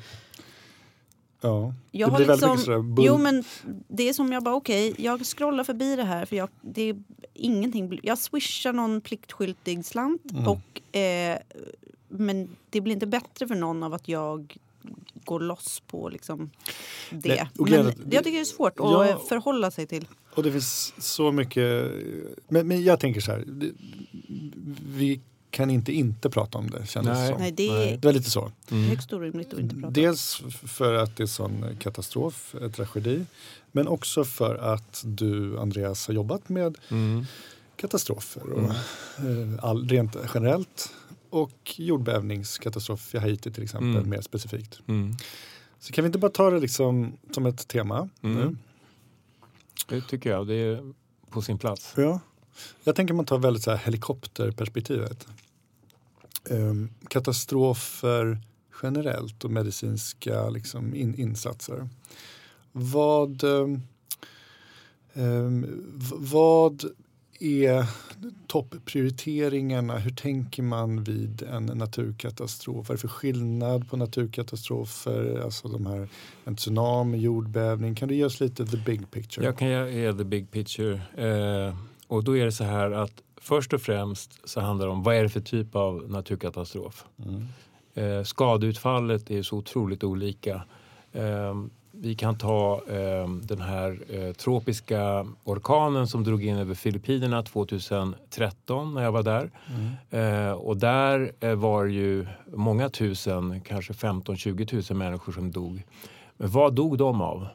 Speaker 1: Ja,
Speaker 3: Jag
Speaker 1: det blir väldigt
Speaker 3: liksom,
Speaker 1: mycket sådär
Speaker 3: Jo men det är som jag bara okej, jag scrollar förbi det här för jag, det är ingenting. Jag swishar någon pliktskyltig slant
Speaker 1: Mm.
Speaker 3: och eh, men det blir inte bättre för någon av att jag går loss på liksom det.
Speaker 1: Nej,
Speaker 3: men
Speaker 1: att-
Speaker 3: jag tycker det är svårt att
Speaker 1: Ja.
Speaker 3: eh, förhålla sig till.
Speaker 1: Och det finns så mycket. Men, men jag tänker så här. Vi kan inte inte prata om det kändes
Speaker 2: Nej.
Speaker 1: som.
Speaker 3: Nej, det
Speaker 2: Nej.
Speaker 3: är
Speaker 1: Det var lite så.
Speaker 2: Mm.
Speaker 3: högst orimligt att inte prata.
Speaker 1: Dels för att det är sån katastrof, eh, tragedi. Men också för att du Andreas har jobbat med
Speaker 2: Mm.
Speaker 1: katastrofer. Och, eh, all, rent generellt. Och jordbävningskatastrof i Haiti till exempel
Speaker 2: Mm.
Speaker 1: mer specifikt.
Speaker 2: Mm.
Speaker 1: Så kan vi inte bara ta det liksom som ett tema
Speaker 2: Mm.
Speaker 1: nu?
Speaker 2: Det tycker jag. Det är på sin plats.
Speaker 1: Ja. Jag tänker man tar väldigt så här helikopterperspektivet. Ehm, katastrofer generellt och medicinska liksom, in, insatser. Vad, v- vad är topprioriteringarna? Hur tänker man vid en naturkatastrof? Vad är det för skillnad på naturkatastrofer? Alltså de här, en tsunami, jordbävning. Kan du ge oss lite the big picture?
Speaker 2: Jag kan ge the big picture. Eh, och då är det så här att först och främst så handlar det om vad är det för typ av naturkatastrof.
Speaker 1: Mm.
Speaker 2: Eh, skadeutfallet är så otroligt olika. Eh, vi kan ta eh, den här eh, tropiska orkanen som drog in över Filippinerna 2013 när jag var där.
Speaker 1: Mm.
Speaker 2: Eh, och där eh, var ju många tusen, kanske 15-20 000 människor som dog. Men vad dog de av?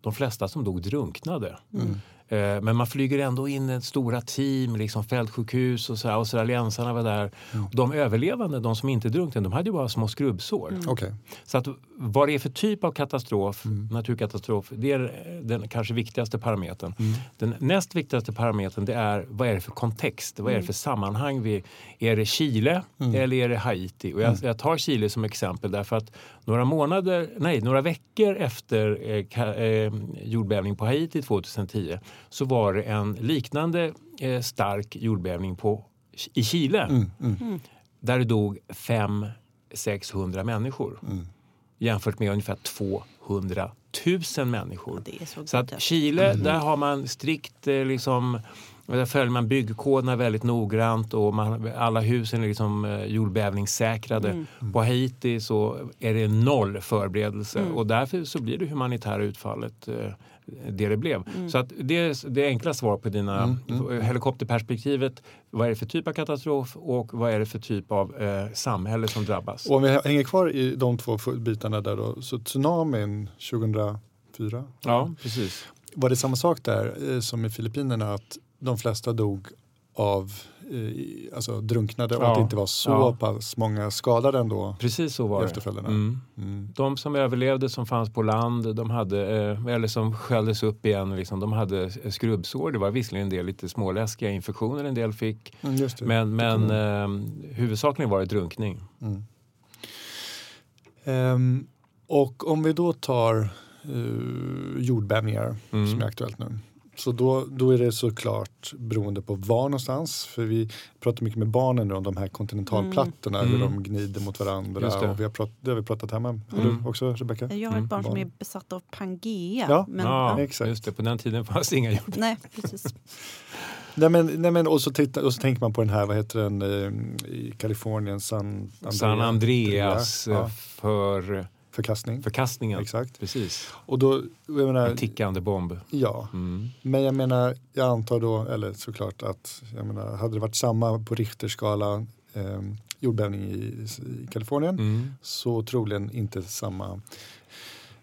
Speaker 2: De flesta som dog drunknade.
Speaker 1: Mm.
Speaker 2: Eh, Men man flyger ändå in ett stora team, liksom fältsjukhus och så här, australiensarna var där.
Speaker 1: Mm.
Speaker 2: De överlevande, de som inte drunknade, de hade ju bara små skrubbsår.
Speaker 1: Okej.
Speaker 2: Så att vad det är för typ av katastrof,
Speaker 1: Mm.
Speaker 2: naturkatastrof, det är den kanske viktigaste parametern.
Speaker 1: Mm.
Speaker 2: Den näst viktigaste parametern det är vad är det för kontext, vad är det för sammanhang vi Är det Chile
Speaker 1: Mm.
Speaker 2: eller är det Haiti? Och jag, jag tar Chile som exempel därför att några månader, nej några veckor efter eh, ka, eh, jordbävning på Haiti 2010 så var det en liknande eh, stark jordbävning på, i Chile
Speaker 1: Mm. Mm.
Speaker 2: där det dog 500-600 människor
Speaker 1: Mm.
Speaker 2: jämfört med ungefär 200 000 människor.
Speaker 3: Är så,
Speaker 2: Så att Chile, där har man strikt eh, liksom där följer man byggkoderna väldigt noggrant och man, alla husen är liksom eh, jordbävningssäkrade.
Speaker 3: Mm.
Speaker 2: På Haiti så är det noll förberedelse
Speaker 3: Mm.
Speaker 2: och därför så blir det humanitära utfallet eh, det det blev.
Speaker 3: Mm.
Speaker 2: Så att det är det enkla svar på dina
Speaker 1: Mm, mm.
Speaker 2: helikopterperspektivet. Vad är det för typ av katastrof och vad är det för typ av eh, samhälle som drabbas?
Speaker 1: Och om vi hänger kvar i de två bitarna där då. Så tsunamin 2004.
Speaker 2: Ja, precis.
Speaker 1: Var det samma sak där eh, som i Filippinerna att de flesta dog av eh, alltså drunknade och
Speaker 2: Ja.
Speaker 1: att det inte var så
Speaker 2: Ja.
Speaker 1: pass många skadade ändå
Speaker 2: Precis så var det. Mm.
Speaker 1: Mm.
Speaker 2: De som överlevde som fanns på land, de hade, eh, eller som sköljdes upp igen, liksom, de hade eh, skrubbsår. Det var visserligen en del lite småläskiga infektioner en del fick.
Speaker 1: Mm.
Speaker 2: Men, men eh, huvudsakligen var det drunkning.
Speaker 1: Ehm, och om vi då tar uh, jordbävningar
Speaker 2: Mm.
Speaker 1: som är aktuellt nu. Så då, då är det såklart beroende på var någonstans. För vi pratar mycket med barnen nu om de här kontinentalplattorna,
Speaker 2: Mm.
Speaker 1: hur
Speaker 2: Mm.
Speaker 1: de gnider mot varandra. Och vi har prat, det har vi pratat hemma. Har
Speaker 2: Mm.
Speaker 1: du också Rebecka?
Speaker 3: Jag har ett
Speaker 2: Mm,
Speaker 3: barn som
Speaker 1: barn.
Speaker 3: är besatt av Pangea.
Speaker 1: Ja.
Speaker 3: Men,
Speaker 2: ja,
Speaker 3: ja.
Speaker 1: exakt.
Speaker 2: just det. På den tiden fanns inga jord.
Speaker 3: Nej, precis.
Speaker 1: Nej, men, nej, men, och, så titta, och så tänker man på den här, vad heter den, eh, i Kalifornien, San, Andrea,
Speaker 2: San Andreas
Speaker 1: Ja,
Speaker 2: eh, för
Speaker 1: förkastning.
Speaker 2: förkastningen.
Speaker 1: Exakt.
Speaker 2: Precis.
Speaker 1: Och då, jag menar,
Speaker 2: En tickande bomb.
Speaker 1: ja,
Speaker 2: Mm.
Speaker 1: Men jag menar, jag antar då, eller såklart att jag menar, hade det varit samma på Richterskala eh, jordbävning i, i Kalifornien
Speaker 2: Mm.
Speaker 1: så troligen inte samma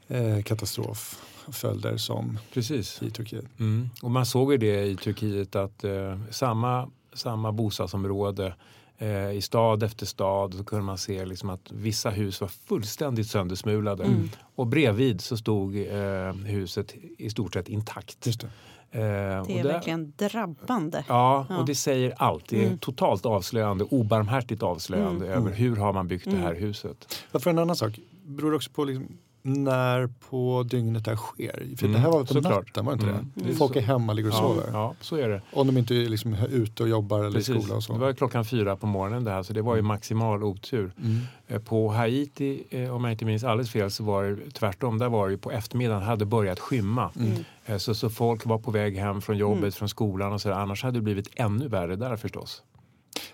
Speaker 1: eh, katastrofföljder som
Speaker 2: Precis.
Speaker 1: i Turkiet.
Speaker 2: Mm. Och man såg ju det i Turkiet att eh, samma, samma bostadsområde eh, i stad efter stad så kunde man se liksom att vissa hus var fullständigt söndersmulade
Speaker 3: Mm.
Speaker 2: och bredvid så stod eh, huset i stort sett intakt.
Speaker 1: Just det.
Speaker 2: Eh,
Speaker 3: Det är
Speaker 2: där-
Speaker 3: verkligen drabbande.
Speaker 2: Ja,
Speaker 3: Ja.
Speaker 2: och det säger allt. Det är
Speaker 3: Mm.
Speaker 2: totalt avslöjande, obarmhärtigt avslöjande
Speaker 3: Mm.
Speaker 2: över hur har man byggt det här
Speaker 3: Mm.
Speaker 2: huset.
Speaker 1: Varför en annan sak? Beror det också på liksom, när på dygnet det här sker? För
Speaker 2: Mm,
Speaker 1: det här var på natten, var det inte
Speaker 2: Mm.
Speaker 1: det? Folk är hemma, ligger och
Speaker 2: Ja,
Speaker 1: sover.
Speaker 2: ja, så är det.
Speaker 1: Om de inte är liksom ute och jobbar eller i
Speaker 2: Precis.
Speaker 1: skola och så.
Speaker 2: Det var klockan fyra på morgonen det här så det var ju maximal otur.
Speaker 1: Mm.
Speaker 2: Eh, På Haiti, eh, om jag inte minns alldeles fel, så var det tvärtom. Där var det ju på eftermiddagen hade börjat skymma.
Speaker 1: Mm.
Speaker 3: Mm.
Speaker 2: Eh, Så, så folk var på väg hem från jobbet,
Speaker 3: Mm.
Speaker 2: från skolan och så där. Annars hade det blivit ännu värre där förstås.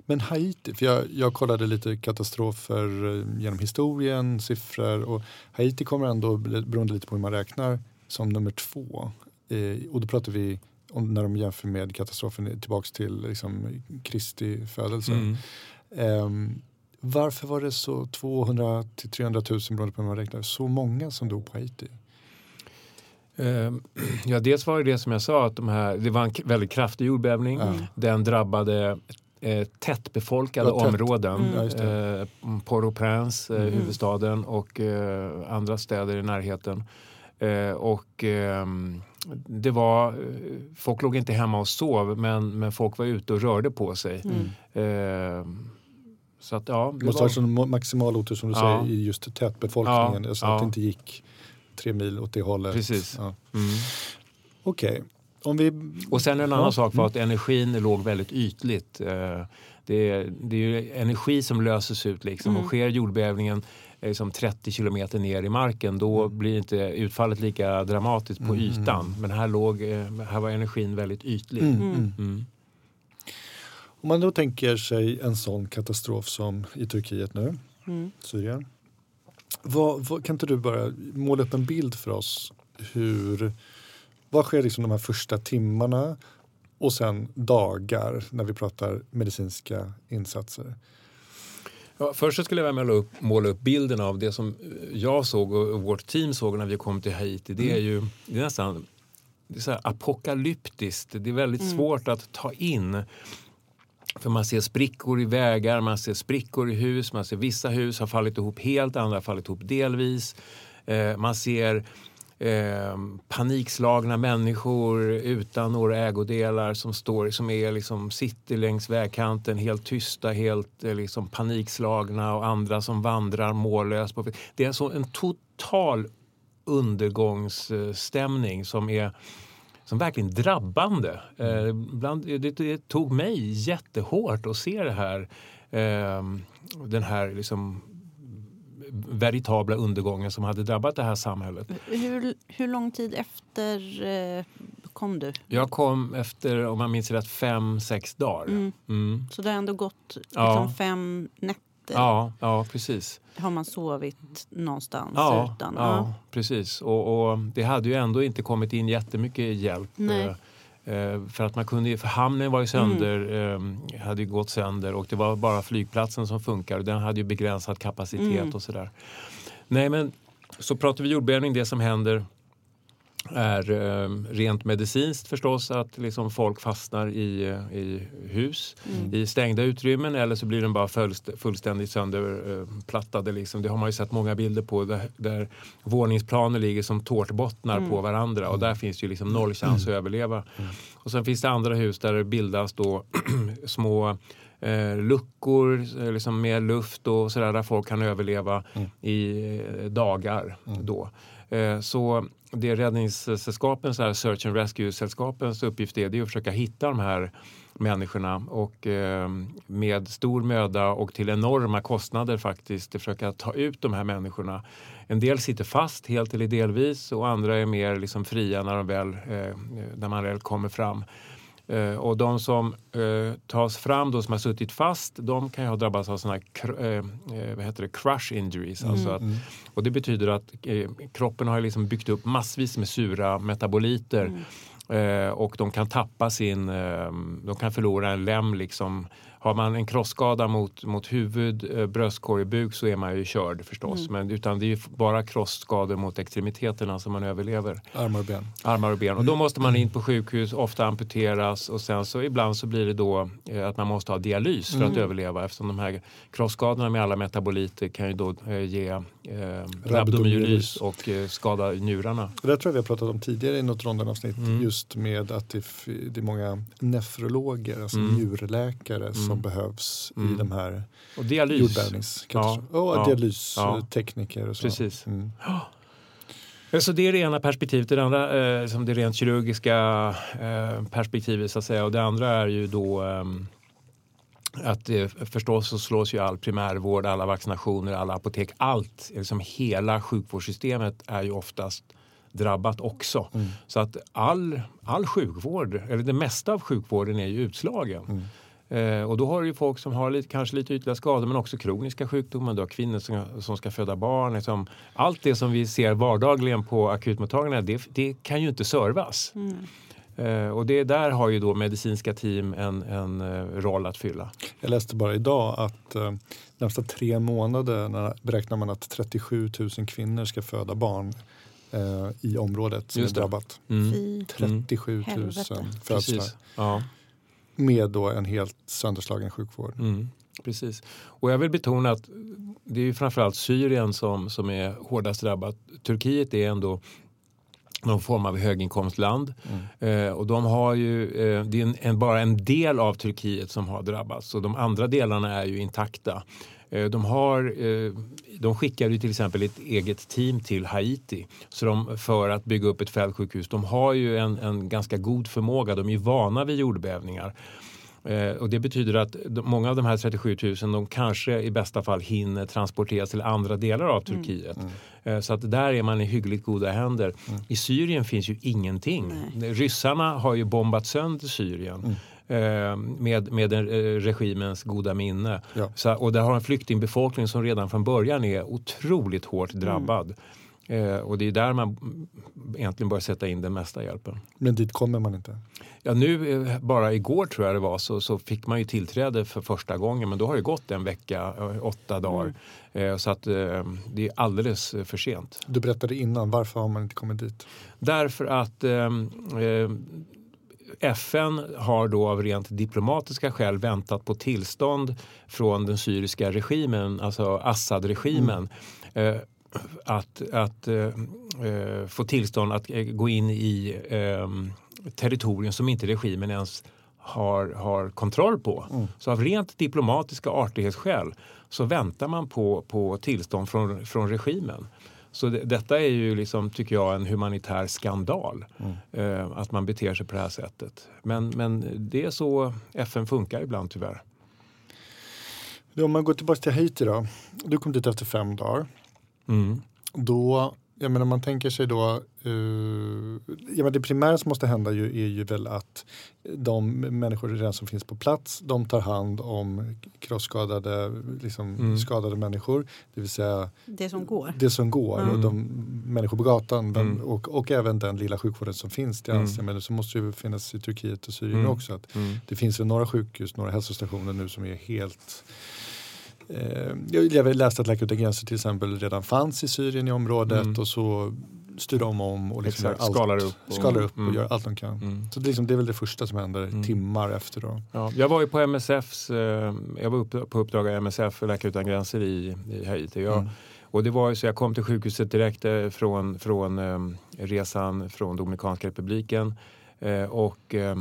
Speaker 1: Men Haiti, för jag, jag kollade lite katastrofer eh, genom historien, siffror och Haiti kommer ändå, beroende lite på hur man räknar, som nummer två. Eh, och då pratar vi om när de jämför med katastrofen tillbaks till liksom, Kristi födelse.
Speaker 2: Mm.
Speaker 1: Ehm, varför var det så 200 till 300 000 beroende på hur man räknar, så många som dog på Haiti?
Speaker 2: Eh, Ja, dels var det det som jag sa, att de här, det var en väldigt kraftig jordbävning.
Speaker 1: Ja.
Speaker 2: Den drabbade eh, tättbefolkade
Speaker 1: Ja, tätt.
Speaker 2: områden.
Speaker 3: Mm.
Speaker 2: Eh, Port-au-Prince, eh,
Speaker 1: Mm.
Speaker 2: huvudstaden och eh, andra städer i närheten. Eh, och ehm, det var, eh, folk låg inte hemma och sov men, men folk var ute och rörde på sig. Eh, så att ja,
Speaker 1: Det måste
Speaker 2: var,
Speaker 1: sån mo- maximal otur som du
Speaker 2: Ja.
Speaker 1: säger i just tätbefolkningen.
Speaker 2: Ja,
Speaker 1: Så att
Speaker 2: ja.
Speaker 1: det inte gick tre mil åt det hållet.
Speaker 2: Precis.
Speaker 1: Ja.
Speaker 2: mm.
Speaker 1: Okej, om vi...
Speaker 2: Och sen en annan
Speaker 1: Ja,
Speaker 2: sak var
Speaker 1: mm.
Speaker 2: att energin låg väldigt ytligt. Eh, Det är, det är ju energi som löses ut liksom.
Speaker 3: Mm.
Speaker 2: och sker jordbävningen eh, liksom 30 kilometer ner i marken då blir inte utfallet lika dramatiskt på
Speaker 1: Mm.
Speaker 2: ytan. Men här, låg, eh, här var energin väldigt ytlig.
Speaker 1: Mm,
Speaker 3: Mm.
Speaker 1: mm.
Speaker 2: Mm.
Speaker 1: Om man då tänker sig en sån katastrof som i Turkiet nu,
Speaker 3: Mm.
Speaker 1: Syrien. Vad, vad, kan inte du bara måla upp en bild för oss? Hur, vad sker liksom de här första timmarna och sen dagar när vi pratar medicinska insatser?
Speaker 2: Ja, först så skulle jag vilja måla upp, måla upp bilden av det som jag såg och vårt team såg när vi kom till Haiti. Det är ju det är nästan det är så här apokalyptiskt. Det är väldigt svårt att ta in. För man ser sprickor i vägar, man ser sprickor i hus, man ser vissa hus har fallit ihop helt, andra har fallit ihop delvis. Eh, man ser eh, panikslagna människor utan några ägodelar som, står, som är liksom, sitter längs vägkanten helt tysta, helt eh, liksom, panikslagna och andra som vandrar mållöst. På, det är alltså en total undergångsstämning som är som verkligen drabbande. Eh, bland, det, det tog mig jättehårt att se det här, eh, den här liksom veritabla undergången som hade drabbat det här samhället.
Speaker 3: Hur, hur lång tid efter eh, kom du?
Speaker 2: Jag kom efter, om man minns rätt, fem, sex dagar.
Speaker 3: Mm.
Speaker 2: Mm.
Speaker 3: Så det har ändå gått liksom,
Speaker 2: Ja.
Speaker 3: fem nätter.
Speaker 2: Ja, ja, precis.
Speaker 3: Har man sovit någonstans
Speaker 2: Ja,
Speaker 3: utan?
Speaker 2: ja, precis. Och, och det hade ju ändå inte kommit in jättemycket hjälp.
Speaker 3: Nej.
Speaker 2: Eh, För att man kunde, för hamnen var ju sönder, eh, hade ju gått sönder och det var bara flygplatsen som funkar och den hade ju begränsad kapacitet
Speaker 3: Mm.
Speaker 2: och sådär. Nej men så pratar vi jordbävning, det som händer är eh, rent medicinskt förstås att liksom folk fastnar i, eh, i hus
Speaker 3: Mm.
Speaker 2: i stängda utrymmen eller så blir de bara fullst- fullständigt sönderplattade. Liksom. Det har man ju sett många bilder på där, där våningsplaner ligger som tårtbottnar
Speaker 3: Mm.
Speaker 2: på varandra och där finns ju liksom noll chans att överleva. Och sen finns det andra hus där det bildas då små eh, luckor eh, liksom med luft och sådär där folk kan överleva
Speaker 1: Mm.
Speaker 2: i eh, dagar. Då. Eh, så det räddningssällskapens, Search and Rescue-sällskapens uppgift är, det är att försöka hitta de här människorna och eh, med stor möda och till enorma kostnader faktiskt försöka ta ut de här människorna. En del sitter fast helt eller delvis och andra är mer liksom fria när, de väl, eh, när man väl kommer fram. Eh, och de som eh, tas fram, då som har suttit fast, de kan ju ha drabbats av cr- eh, vad heter det? crush injuries. Alltså att, och det betyder att kroppen har liksom byggt upp massvis med sura metaboliter eh, och de kan tappa sin, eh, de kan förlora en lem liksom. Har man en krossskada mot, mot huvud, eh, bröstkorg, buk så är man ju körd förstås. Men, utan det är ju bara krossskador mot extremiteterna som man överlever
Speaker 1: Armar och ben.
Speaker 2: armar och ben. Och då måste man in på sjukhus, ofta amputeras och sen så ibland så blir det då eh, att man måste ha dialys för att överleva eftersom de här krossskadorna med alla metaboliter kan ju då eh, ge eh, rabdomyolys och eh, skada njurarna.
Speaker 1: Det där tror jag vi har pratat om tidigare i något rondenavsnitt.
Speaker 2: Mm.
Speaker 1: Just med att det, det är många nefrologer, alltså
Speaker 2: Mm.
Speaker 1: njurläkare som
Speaker 2: Mm.
Speaker 1: behövs i
Speaker 2: Mm.
Speaker 1: de här
Speaker 2: Och dialys.
Speaker 1: jordbävningskatastroferna.
Speaker 2: Ja,
Speaker 1: Och
Speaker 2: ja,
Speaker 1: dialystekniker och så.
Speaker 2: Precis.
Speaker 1: Mm.
Speaker 2: Eh, Så det är det ena perspektivet. Det andra eh, som det rent kirurgiska eh, perspektivet så att säga. Och det andra är ju då ehm, att eh, förstås så slås ju all primärvård, alla vaccinationer, alla apotek, allt, liksom hela sjukvårdssystemet är ju oftast drabbat också.
Speaker 1: Mm.
Speaker 2: Så att all, all sjukvård, eller det mesta av sjukvården är ju utslagen.
Speaker 1: Mm.
Speaker 2: Eh, och då har du ju folk som har lite, kanske lite ytliga skador men också kroniska sjukdomar. Du har kvinnor som, som ska föda barn. Liksom. Allt det som vi ser vardagligen på akutmottagningarna det, det kan ju inte servas.
Speaker 3: Mm.
Speaker 2: Eh, och det där har ju då medicinska team en, en eh, roll att fylla.
Speaker 1: Jag läste bara idag att eh, nästa tre månader beräknar man att 37 000 kvinnor ska föda barn eh, i området som
Speaker 2: Just
Speaker 1: är
Speaker 2: det.
Speaker 1: drabbat.
Speaker 2: Mm.
Speaker 3: Fy.
Speaker 1: 37 000
Speaker 3: Helvete.
Speaker 1: födslar.
Speaker 2: Ja.
Speaker 1: Med då en helt sönderslagen sjukvård.
Speaker 2: Mm, precis. Och jag vill betona att det är ju framförallt Syrien som, som är hårdast drabbat. Turkiet är ändå någon form av höginkomstland. Eh, och de har ju, eh, det är en, en, bara en del av Turkiet som har drabbats och de andra delarna är ju intakta. Eh, de, har, eh, de skickar ju till exempel ett eget team till Haiti så de, för att bygga upp ett fältsjukhus. De har ju en, en ganska god förmåga, de är ju vana vid jordbävningar. Eh, och det betyder att många av de här 37 000 de kanske i bästa fall hinner transporteras till andra delar av Turkiet. Eh, så att där är man i hyggligt goda händer. I Syrien finns ju ingenting. Ryssarna har ju bombat sönder Syrien. Eh, Med, med den, eh, regimens goda minne.
Speaker 1: Ja.
Speaker 2: Så, och där har en flyktingbefolkning som redan från början är otroligt hårt drabbad. Eh, och det är där man mm, egentligen bör sätta in den mesta hjälpen.
Speaker 1: Men dit kommer man inte.
Speaker 2: Ja, nu eh, bara igår tror jag det var så, så fick man ju tillträde för första gången men då har det gått en vecka, åtta dagar. Eh, Så att eh, det är alldeles för sent.
Speaker 1: Du berättade innan, varför har man inte kommit dit?
Speaker 2: Därför att FN har då av rent diplomatiska skäl väntat på tillstånd från den syriska regimen, alltså Assad-regimen. Eh, att att eh, få tillstånd att gå in i eh, territorium som inte regimen ens har, har kontroll på. Så av rent diplomatiska artighetsskäl så väntar man på, på tillstånd från, från regimen. Så det, detta är ju, liksom, tycker jag, en humanitär skandal. Eh, att man beter sig på det här sättet. Men, men det är så FN funkar ibland tyvärr.
Speaker 1: Om man går tillbaka till Haiti då. Du kom dit efter fem dagar.
Speaker 2: Mm.
Speaker 1: Då, jag menar man tänker sig då, eh, ja, men det primära som måste hända ju, är ju väl att de människor redan som finns på plats, de tar hand om krosskadade, liksom
Speaker 2: Mm.
Speaker 1: skadade människor. Det vill säga
Speaker 3: Det som går.
Speaker 1: det som går
Speaker 3: Mm.
Speaker 1: och de människor på gatan
Speaker 2: Mm.
Speaker 1: och, och även den lilla sjukvården som finns till
Speaker 2: Mm.
Speaker 1: hands. Men så måste det ju finnas i Turkiet och Syrien
Speaker 2: Mm.
Speaker 1: också. Att
Speaker 2: Mm.
Speaker 1: det finns väl några sjukhus, några hälsostationer nu som är helt jag jag läste att Läkare utan gränser till exempel redan fanns i Syrien i området
Speaker 2: Mm.
Speaker 1: och så styr de om och liksom
Speaker 2: Exakt,
Speaker 1: allt,
Speaker 2: skalar upp och-
Speaker 1: skalar upp och
Speaker 2: Mm.
Speaker 1: gör allt de kan.
Speaker 2: Mm.
Speaker 1: Så det är, liksom, det är väl det första som händer
Speaker 2: Mm.
Speaker 1: timmar efter då.
Speaker 2: Ja, jag var ju på MSFs, eh, jag var upp, på uppdrag av MSF, Läkare utan gränser i, i Haiti. Jag,
Speaker 1: Mm.
Speaker 2: Och det var ju så jag kom till sjukhuset direkt eh, från, från eh, resan från Dominikanska republiken eh, och eh,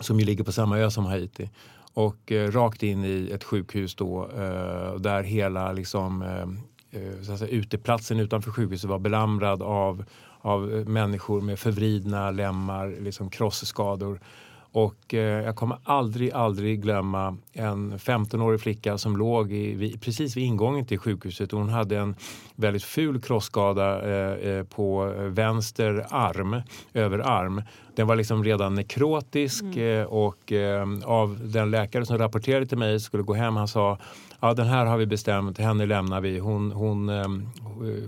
Speaker 2: som ju ligger på samma ö som Haiti. Och eh, rakt in i ett sjukhus då eh, där hela liksom, eh, eh så att säga, uteplatsen utanför sjukhuset var belamrad av, av eh, människor med förvridna lemmar, liksom krossskador. Och eh, jag kommer aldrig, aldrig glömma en 15-årig flicka som låg i, vid, precis vid ingången till sjukhuset. Hon hade en väldigt ful krosskada eh, eh, på vänster arm, överarm. Den var liksom redan nekrotisk eh, och eh, av den läkare som rapporterade till mig skulle gå hem, han sa Ja, den här har vi bestämt, henne lämnar vi. Hon, hon, ehm,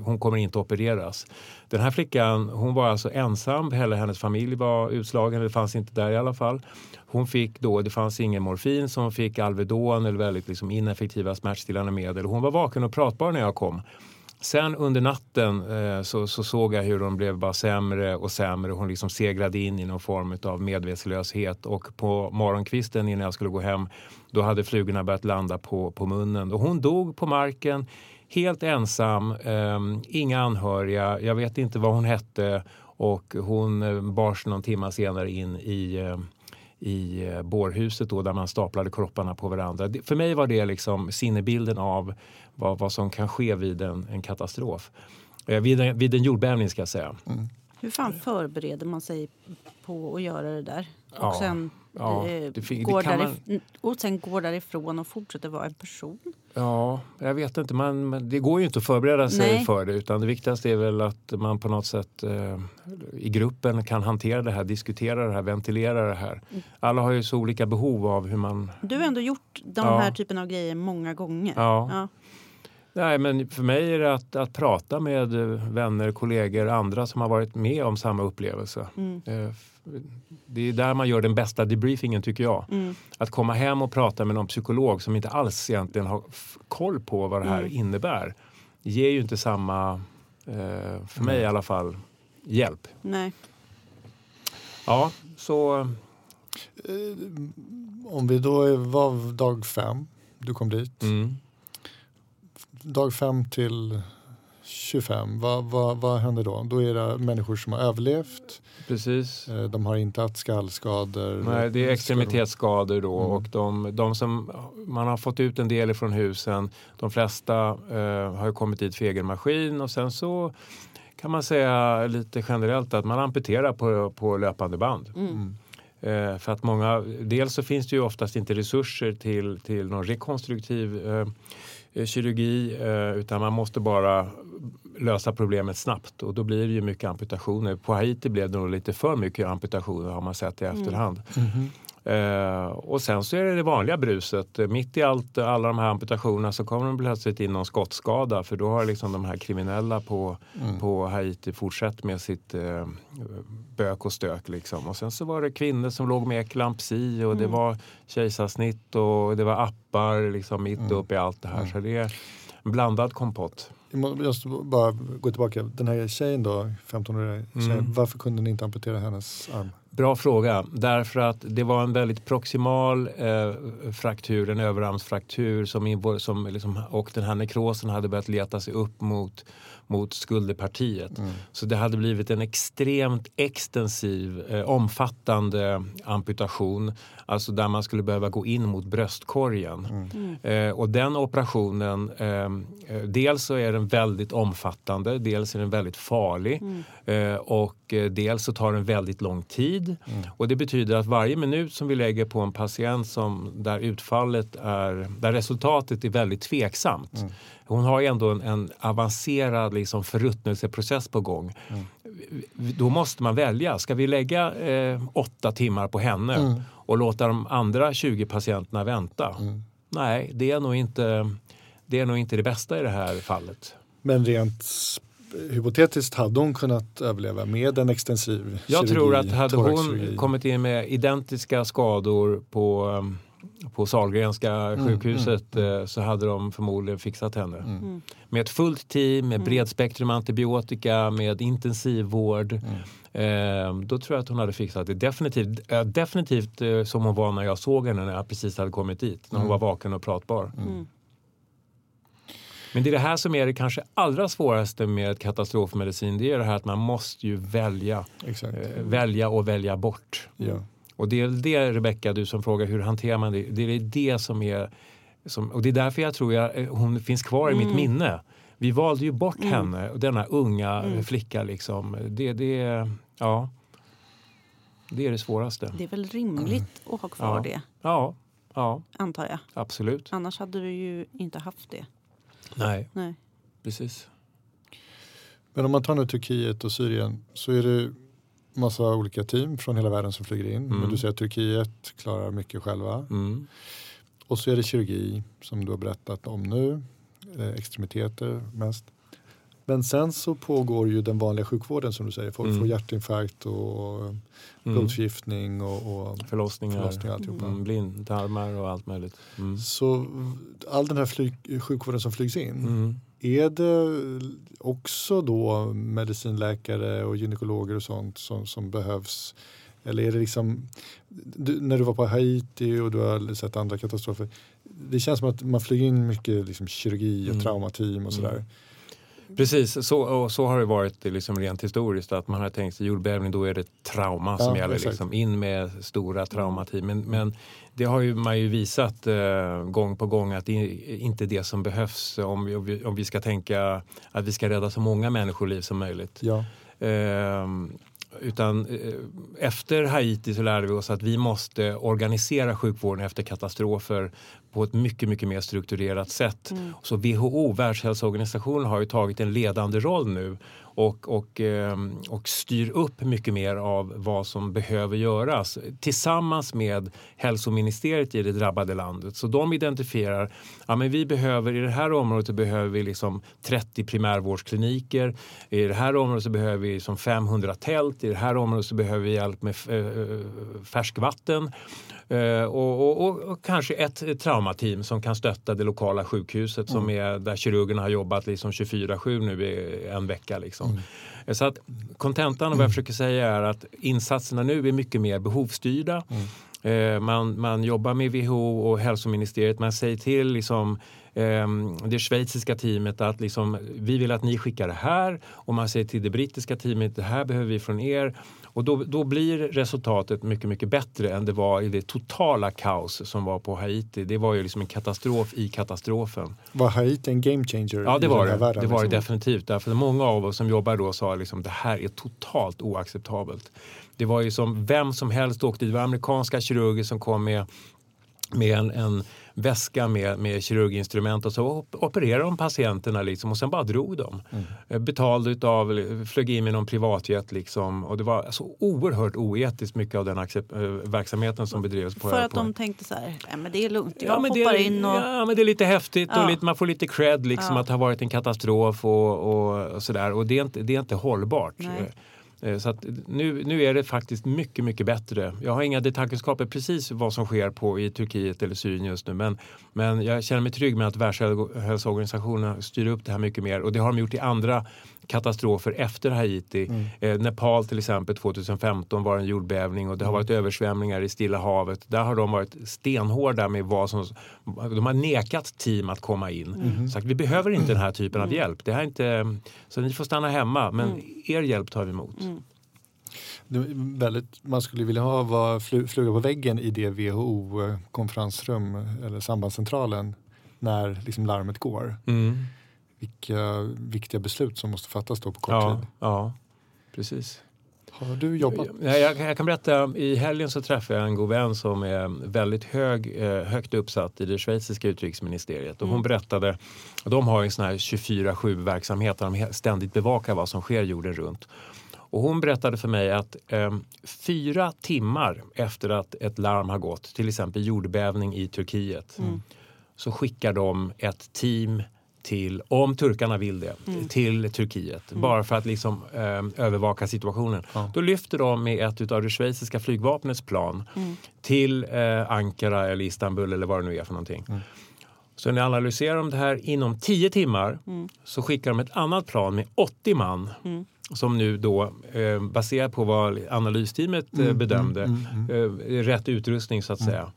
Speaker 2: hon kommer inte opereras. Den här flickan hon var alltså ensam, hela hennes familj var utslagen, det fanns inte där i alla fall. Hon fick då, det fanns ingen morfin så hon fick Alvedon eller väldigt liksom ineffektiva smärtstillande medel. Hon var vaken och pratbar när jag kom. Sen under natten eh, så, så såg jag hur hon blev bara sämre och sämre. Hon liksom seglade in i någon form av medvetslöshet och på morgonkvisten innan jag skulle gå hem då hade flugorna börjat landa på, på munnen. Och hon dog på marken helt ensam, eh, inga anhöriga, jag vet inte vad hon hette och hon eh, bars någon timme senare in i eh, i eh, bårhuset då, där man staplade kropparna på varandra. Det, för mig var det liksom sinnebilden av vad, vad som kan ske vid en, en katastrof. Eh, vid, en, vid en jordbävning ska jag säga.
Speaker 3: Hur fan förbereder man sig på att göra det där? Och,
Speaker 2: Ja,
Speaker 3: sen,
Speaker 2: ja,
Speaker 3: eh,
Speaker 2: det det
Speaker 3: går därif- och sen går därifrån och fortsätter vara en person?
Speaker 2: Ja, jag vet inte. Man, men det går ju inte att förbereda sig
Speaker 3: Nej.
Speaker 2: för det. Utan det viktigaste är väl att man på något sätt eh, i gruppen kan hantera det här, diskutera det här, ventilera det här.
Speaker 3: Mm.
Speaker 2: Alla har ju så olika behov av hur man...
Speaker 3: Du har ändå gjort de
Speaker 2: Ja.
Speaker 3: här typen av grejer många gånger.
Speaker 2: Ja. Nej, men för mig är det att, att prata med eh, vänner, kollegor, andra som har varit med om samma upplevelse.
Speaker 3: Mm.
Speaker 2: Det är där man gör den bästa debriefingen tycker jag.
Speaker 3: Mm.
Speaker 2: Att komma hem och prata med någon psykolog som inte alls egentligen har koll på vad det här
Speaker 3: Mm.
Speaker 2: innebär ger ju inte samma, eh, för mig i alla fall, hjälp.
Speaker 3: Nej.
Speaker 2: Ja, så
Speaker 1: Eh, om vi då är- var dag fem, du kom dit.
Speaker 2: mm,
Speaker 1: Dag fem till 25, vad, vad, vad händer då? Då är det människor som har överlevt,
Speaker 2: Precis.
Speaker 1: eh, de har inte haft skallskador.
Speaker 2: Nej, det är extremitetsskador då
Speaker 1: Mm.
Speaker 2: och de, de som man har fått ut en del ifrån husen, de flesta eh, har kommit dit för egen maskin och sen så kan man säga lite generellt att man amputerar på, på löpande band.
Speaker 1: Mm.
Speaker 2: Eh, för att många, dels så finns det ju oftast inte resurser till, till någon rekonstruktiv eh, kirurgi eh, utan man måste bara lösa problemet snabbt och då blir det ju mycket amputationer. På Haiti blev det nog lite för mycket amputationer har man sett i efterhand.
Speaker 1: Mhm.
Speaker 2: Eh, och sen så är det det vanliga bruset. Mitt i allt, alla de här amputationerna så kommer de plötsligt in någon skottskada för då har liksom de här kriminella på,
Speaker 1: Mm.
Speaker 2: på Haiti fortsatt med sitt eh, bök och stök. Liksom. Och sen så var det kvinnor som låg med eklampsi och det var kejsarsnitt och det var appar liksom mitt
Speaker 1: Mm.
Speaker 2: upp i allt det här. Så det är en blandad kompott.
Speaker 1: Jag måste bara gå tillbaka. Den här tjejen då, 15-åriga tjejen,
Speaker 2: Mm.
Speaker 1: varför kunde ni inte amputera hennes arm?
Speaker 2: Bra fråga. Därför att det var en väldigt proximal eh, fraktur, en överarmsfraktur som, som liksom, och den här nekrosen hade börjat leta sig upp mot, mot skulderpartiet.
Speaker 1: Mm.
Speaker 2: Så det hade blivit en extremt extensiv, eh, omfattande amputation. Alltså där man skulle behöva gå in mot bröstkorgen.
Speaker 1: Mm.
Speaker 2: Eh, och den operationen, eh, eh, dels så är den väldigt omfattande, dels är den väldigt farlig eh, och eh, dels så tar den väldigt lång tid.
Speaker 1: Mm.
Speaker 2: Och det betyder att varje minut som vi lägger på en patient som, där utfallet är, där resultatet är väldigt tveksamt.
Speaker 1: Mm.
Speaker 2: Hon har ju ändå en, en avancerad liksom förruttnelseprocess på gång.
Speaker 1: Mm.
Speaker 2: Då måste man välja. Ska vi lägga eh, åtta timmar på henne
Speaker 1: Mm.
Speaker 2: och låta de andra 20 patienterna vänta?
Speaker 1: Mm.
Speaker 2: Nej, det är, nog inte, det är nog inte det bästa i det här fallet.
Speaker 1: Men rent hypotetiskt hade hon kunnat överleva med en extensiv
Speaker 2: Jag
Speaker 1: kirurgi,
Speaker 2: tror att hade hon kommit in med identiska skador på, um, på Sahlgrenska
Speaker 1: Mm,
Speaker 2: sjukhuset eh, så hade de förmodligen fixat henne.
Speaker 1: Mm.
Speaker 2: Med ett fullt team, med bredspektrum antibiotika, med intensivvård.
Speaker 1: Mm.
Speaker 2: Eh, då tror jag att hon hade fixat det. Definitivt, eh, definitivt eh, som hon var när jag såg henne när jag precis hade kommit dit. När hon
Speaker 1: Mm.
Speaker 2: var vaken och pratbar.
Speaker 3: Mm.
Speaker 2: Men det är det här som är det kanske allra svåraste med katastrofmedicin. Det är det här att man måste ju välja.
Speaker 1: Exakt.
Speaker 2: Eh, välja och välja bort.
Speaker 1: Ja.
Speaker 2: Och det är det Rebecka, du som frågar hur hanterar man det? Det är det som är som, och det är därför jag tror jag, eh, hon finns kvar i mitt
Speaker 3: Mm.
Speaker 2: minne. Vi valde ju bort
Speaker 3: Mm.
Speaker 2: henne, och denna unga
Speaker 3: Mm.
Speaker 2: flicka. Liksom. Det, det, ja, det är det svåraste.
Speaker 3: Det är väl rimligt att ha kvar
Speaker 2: Ja.
Speaker 3: det,
Speaker 2: Ja, ja
Speaker 3: antar jag.
Speaker 2: absolut.
Speaker 3: Annars hade du ju inte haft det.
Speaker 2: Nej,
Speaker 3: Nej.
Speaker 2: precis.
Speaker 1: Men om man tar nu Turkiet och Syrien så är det massa olika team från hela världen som flyger in.
Speaker 2: Mm.
Speaker 1: Men du säger att Turkiet klarar mycket själva.
Speaker 2: Mm.
Speaker 1: Och så är det kirurgi som du har berättat om nu. Eh, extremiteter mest. Men sen så pågår ju den vanliga sjukvården som du säger. Folk
Speaker 2: Mm.
Speaker 1: får hjärtinfarkt och
Speaker 2: Mm.
Speaker 1: blodförgiftning och, och
Speaker 2: Förlossningar,
Speaker 1: förlossning och alltihopa.
Speaker 2: mm, blindtarmar och allt möjligt. Mm.
Speaker 1: Så all den här flyg, sjukvården som flygs in.
Speaker 2: Mm.
Speaker 1: Är det också då medicinläkare och gynekologer och sånt som, som behövs? Eller är det liksom, du, när du var på Haiti och du har sett andra katastrofer. Det känns som att man flyger in mycket liksom, kirurgi och
Speaker 2: Mm.
Speaker 1: traumateam och sådär.
Speaker 2: Mm. Precis, så, och så har det varit liksom rent historiskt. Att man har tänkt sig jordbävning, då är det trauma som
Speaker 1: Ja,
Speaker 2: gäller.
Speaker 1: exakt.
Speaker 2: Liksom, in med stora traumateam. Men, men det har ju man ju visat eh, gång på gång att det är inte det som behövs om vi, om, vi, om vi ska tänka att vi ska rädda så många människoliv som möjligt.
Speaker 1: Ja.
Speaker 2: Ehm, utan eh, efter Haiti så lärde vi oss att vi måste organisera sjukvården efter katastrofer på ett mycket, mycket mer strukturerat sätt.
Speaker 3: Mm.
Speaker 2: Så WHO, Världshälsoorganisationen, har ju tagit en ledande roll nu och, och, ehm, och styr upp mycket mer av vad som behöver göras tillsammans med hälsoministeriet i det drabbade landet. Så de identifierar ja, men vi behöver i det här området behöver vi liksom 30 primärvårdskliniker. I det här området behöver vi liksom 500 tält. I det här området behöver vi hjälp med eh, färskvatten. Eh, och, och, och, och kanske ett traumateam som kan stötta det lokala sjukhuset som är där kirurgerna har jobbat liksom 24-7 nu i en vecka. Liksom. Eh, Så att kontentan av vad jag försöker säga är att insatserna nu är mycket mer behovsstyrda. Eh, man, man jobbar med WHO och hälsoministeriet. Man säger till liksom, ehm, det schweiziska teamet att liksom, vi vill att ni skickar det här och man säger till det brittiska teamet det här behöver vi från er. Och då, då blir resultatet mycket, mycket bättre än det var i det totala kaos som var på Haiti. Det var ju liksom en katastrof i katastrofen.
Speaker 1: Var Haiti en game changer?
Speaker 2: Ja, det var det.
Speaker 1: Världen,
Speaker 2: det var det
Speaker 1: liksom?
Speaker 2: definitivt. Därför många av oss som jobbar då sa liksom det här är totalt oacceptabelt. Det var ju som vem som helst åkte dit. Det var amerikanska kirurger som kom med, med en, en väska med, med kirurginstrument och så op- opererade de patienterna liksom, och sen bara drog de. Mm. Betalade utav, flög in med någon privatjet liksom. Och det var så oerhört oetiskt mycket av den eh, verksamheten som bedrevs på
Speaker 3: För att
Speaker 2: på-
Speaker 3: de tänkte så här, men det är lugnt, jag
Speaker 2: Ja men,
Speaker 3: hoppar
Speaker 2: det,
Speaker 3: in och...
Speaker 2: ja, men det är lite häftigt
Speaker 3: Ja.
Speaker 2: och lite, man får lite cred liksom
Speaker 3: Ja.
Speaker 2: att det har varit en katastrof och, och, och sådär. Och det är inte, det är inte hållbart.
Speaker 3: Nej.
Speaker 2: Eh, så att nu, nu är det faktiskt mycket, mycket bättre. Jag har inga detaljkunskaper precis vad som sker på i Turkiet eller Syrien just nu. Men, men jag känner mig trygg med att Världshälsoorganisationen styr upp det här mycket mer. Och det har de gjort i andra katastrofer efter Haiti.
Speaker 1: Mm.
Speaker 2: Eh, Nepal till exempel 2015 var en jordbävning och det har
Speaker 1: Mm.
Speaker 2: varit översvämningar i Stilla havet. Där har de varit stenhårda med vad som... De har nekat team att komma in.
Speaker 1: Mm.
Speaker 2: Sagt, vi behöver inte den här typen av hjälp. Det här är inte, så ni får stanna hemma men
Speaker 3: Mm.
Speaker 2: er hjälp tar vi emot.
Speaker 1: Väldigt, man skulle vilja ha var flu- fluga på väggen i det WHO-konferensrum eller sambandscentralen när liksom larmet går.
Speaker 2: Mm.
Speaker 1: Vilka viktiga beslut som måste fattas då på kort
Speaker 2: Ja,
Speaker 1: tid.
Speaker 2: ja, precis.
Speaker 1: Har du jobbat?
Speaker 2: Jag, jag, jag kan berätta, i helgen så träffade jag en god vän som är väldigt hög, eh, högt uppsatt i det schweiziska utrikesministeriet. Och hon berättade, de har en sån här 24-7 verksamhet där de ständigt bevakar vad som sker jorden runt. Och hon berättade för mig att eh, fyra timmar efter att ett larm har gått, till exempel jordbävning i Turkiet, så skickar de ett team till, om turkarna vill det, till Turkiet. Bara för att liksom, eh, övervaka situationen. Då lyfter de med ett av det schweiziska flygvapnets plan till eh, Ankara eller Istanbul eller vad det nu är för någonting. Så när analyserar de det här inom 10 timmar så skickar de ett annat plan med 80 man som nu då eh, baserat på vad analysteamet eh, bedömde eh, rätt utrustning så att säga.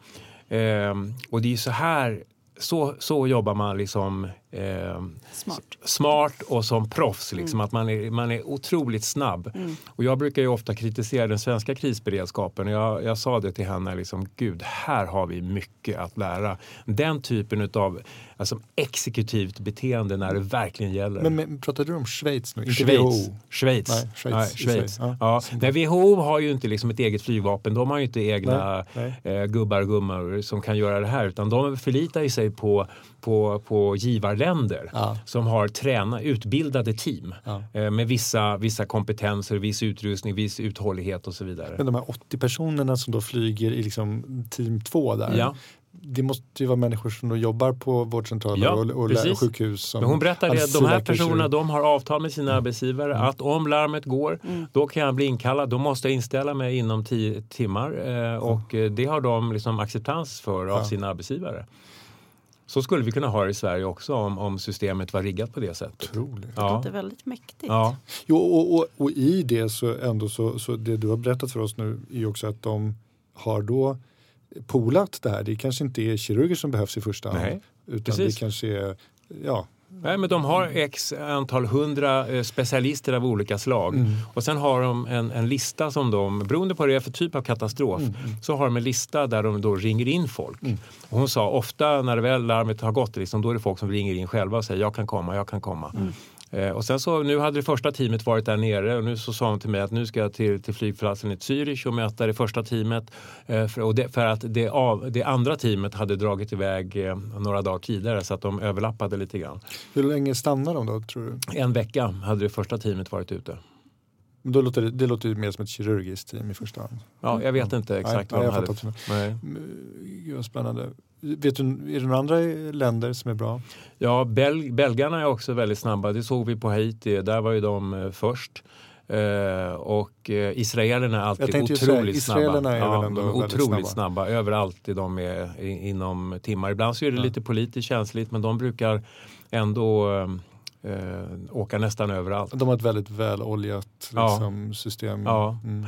Speaker 2: Eh, och det är så här så, så jobbar man liksom eh,
Speaker 3: Smart.
Speaker 2: smart och som proffs. Liksom, att man, är, man är otroligt snabb. Och jag brukar ju ofta kritisera den svenska krisberedskapen. Jag, jag sa det till henne, liksom, gud, här har vi mycket att lära. Den typen av alltså, exekutivt beteende när det verkligen gäller.
Speaker 1: Men, men pratade du om Schweiz nu? Inte
Speaker 2: Schweiz.
Speaker 1: WHO?
Speaker 2: Schweiz.
Speaker 1: Nej, Schweiz.
Speaker 2: Nej, Schweiz.
Speaker 1: Ja.
Speaker 2: Ja. Nej, WHO har ju inte liksom ett eget flygvapen. De har ju inte egna
Speaker 1: Nej,
Speaker 2: eh, gubbar och gummor som kan göra det här. Utan de förlitar ju sig på, på, på givarländer
Speaker 1: Ja.
Speaker 2: som har träna, utbildade team
Speaker 1: Ja.
Speaker 2: eh, med vissa, vissa kompetenser, viss utrustning, viss uthållighet och så vidare.
Speaker 1: Men de här 80 personerna som då flyger i liksom team 2 där.
Speaker 2: Ja.
Speaker 1: Det måste ju vara människor som då jobbar på vårdcentraler
Speaker 2: Ja,
Speaker 1: och, och
Speaker 2: precis.
Speaker 1: sjukhus. Som
Speaker 2: Men hon berättade att de här personerna de har avtal med sina arbetsgivare
Speaker 1: Mm.
Speaker 2: att om larmet går då kan jag bli inkallad. Då måste jag inställa mig inom tio timmar eh, och eh, det har de liksom acceptans för av
Speaker 1: Ja.
Speaker 2: sina arbetsgivare. Så skulle vi kunna ha det i Sverige också om, om systemet var riggat på det sättet.
Speaker 1: Otroligt.
Speaker 2: Ja.
Speaker 3: Det är väldigt mäktigt.
Speaker 2: Ja.
Speaker 1: Jo, och, och, och i det så ändå så, så det du har berättat för oss nu är ju också att de har då polat det här. Det kanske inte är kirurger som behövs i första hand.
Speaker 2: Nej,
Speaker 1: utan
Speaker 2: precis.
Speaker 1: det kanske är ja,
Speaker 2: Nej, men de har x antal hundra eh, specialister av olika slag.
Speaker 1: Mm.
Speaker 2: Och sen har de en, en lista som de, beroende på vad det är för typ av katastrof,
Speaker 1: Mm,
Speaker 2: så har de en lista där de då ringer in folk. Och hon sa ofta när väl larmet har gått, liksom, då är det folk som ringer in själva och säger jag kan komma, jag kan komma. Eh, och sen så, nu hade det första teamet varit där nere och nu så sa hon till mig att nu ska jag till, till flygplatsen i Zürich och möta det första teamet. Eh, för, och det, för att det, av, det andra teamet hade dragit iväg eh, några dagar tidigare så att de överlappade lite grann.
Speaker 1: hur länge stannar de då tror du?
Speaker 2: En vecka hade det första teamet varit ute.
Speaker 1: Men Då låter det, det låter ju mer som ett kirurgiskt team i första hand.
Speaker 2: Ja, jag vet inte exakt
Speaker 1: Nej,
Speaker 2: vad
Speaker 1: nej,
Speaker 2: de hade. Nej.
Speaker 1: Mm, Gud vad spännande. Vet du, är det några andra länder som är bra?
Speaker 2: Ja, Bel belgarna är också väldigt snabba. Det såg vi på Haiti. Där var ju de eh, först. Eh, och eh, israelerna är alltid
Speaker 1: ju säga,
Speaker 2: otroligt snabba.
Speaker 1: är väl ändå
Speaker 2: de är otroligt
Speaker 1: snabba.
Speaker 2: snabba. Överallt är de är i, inom timmar. Ibland så är det
Speaker 1: Ja.
Speaker 2: lite politiskt känsligt men de brukar ändå eh, åka nästan överallt.
Speaker 1: De har ett väldigt väloljat
Speaker 2: Ja.
Speaker 1: liksom, system.
Speaker 2: Ja.
Speaker 1: Mm.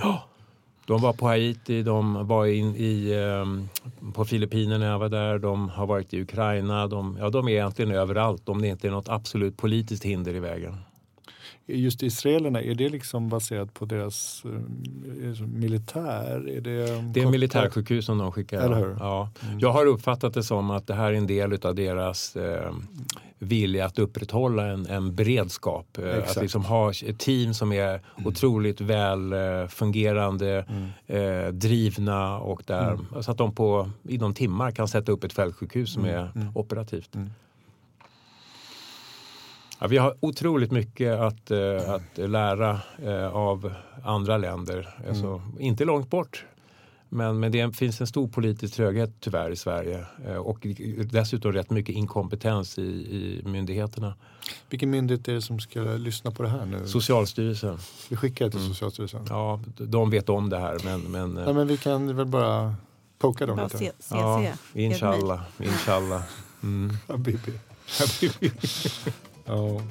Speaker 2: De var på Haiti, de var in i, ehm, på Filippinerna när jag var där, de har varit i Ukraina. De, ja, de är egentligen överallt om det inte är något absolut politiskt hinder i vägen.
Speaker 1: Just israelerna, är det liksom baserat på deras eh, militär? Är det,
Speaker 2: Det är militärsjukhus som de skickar.
Speaker 1: Eller hur?
Speaker 2: Ja. Jag har uppfattat det som att det här är en del av deras eh, vilja att upprätthålla en, en beredskap. Eh, att
Speaker 1: Exakt.
Speaker 2: liksom ha ett team som är otroligt väl eh, fungerande, eh, drivna och där, så att de på, inom timmar kan sätta upp ett fältsjukhus som är operativt.
Speaker 1: Mm.
Speaker 2: Ja, vi har otroligt mycket att, eh, att lära eh, av andra länder. Alltså, Inte långt bort. Men, men det finns en stor politisk tröghet tyvärr i Sverige eh, och dessutom rätt mycket inkompetens i, i myndigheterna.
Speaker 1: Vilken myndighet är det som ska lyssna på det här nu?
Speaker 2: Socialstyrelsen,
Speaker 1: vi skickar det till Socialstyrelsen. Ja.
Speaker 2: de vet om det här men, men eh,
Speaker 1: men vi kan väl bara poka dem lite.
Speaker 3: se, se,
Speaker 2: ja,
Speaker 3: se.
Speaker 2: inshallah, inshallah. Mm.
Speaker 1: Habibi. Ja.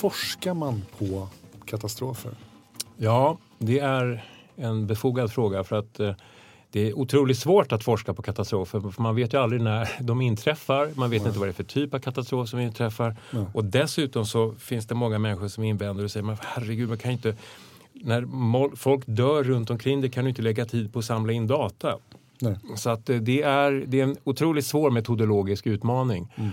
Speaker 1: Forskar man på katastrofer?
Speaker 2: Ja, det är en befogad fråga för att eh, det är otroligt svårt att forska på katastrofer för man vet ju aldrig när de inträffar. Man vet inte vad det är för typ av katastrof som inträffar.
Speaker 1: Nej.
Speaker 2: Och dessutom så finns det många människor som invänder och säger men herregud, man kan inte när folk dör runt omkring det kan du inte lägga tid på att samla in data.
Speaker 1: Nej.
Speaker 2: Så att eh, det är, det är en otroligt svår metodologisk utmaning. Eh,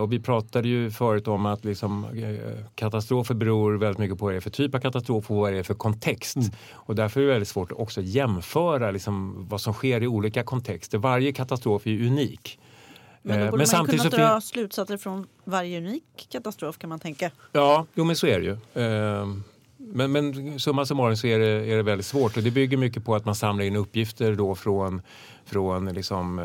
Speaker 2: Och vi pratade ju förut om att liksom, eh, katastrofer beror väldigt mycket på vad det är för typ av katastrof och vad det är för kontext. Och därför är det väldigt svårt att också jämföra liksom, vad som sker i olika kontexter. Varje katastrof är ju unik.
Speaker 3: Men då
Speaker 2: Eh,
Speaker 3: borde man ju kunna dra
Speaker 2: fin-
Speaker 3: slutsatser från varje unik katastrof kan man tänka.
Speaker 2: Ja, jo men så är det ju. Men, men summa summarum så är det, är det väldigt svårt och det bygger mycket på att man samlar in uppgifter då från, från liksom, eh,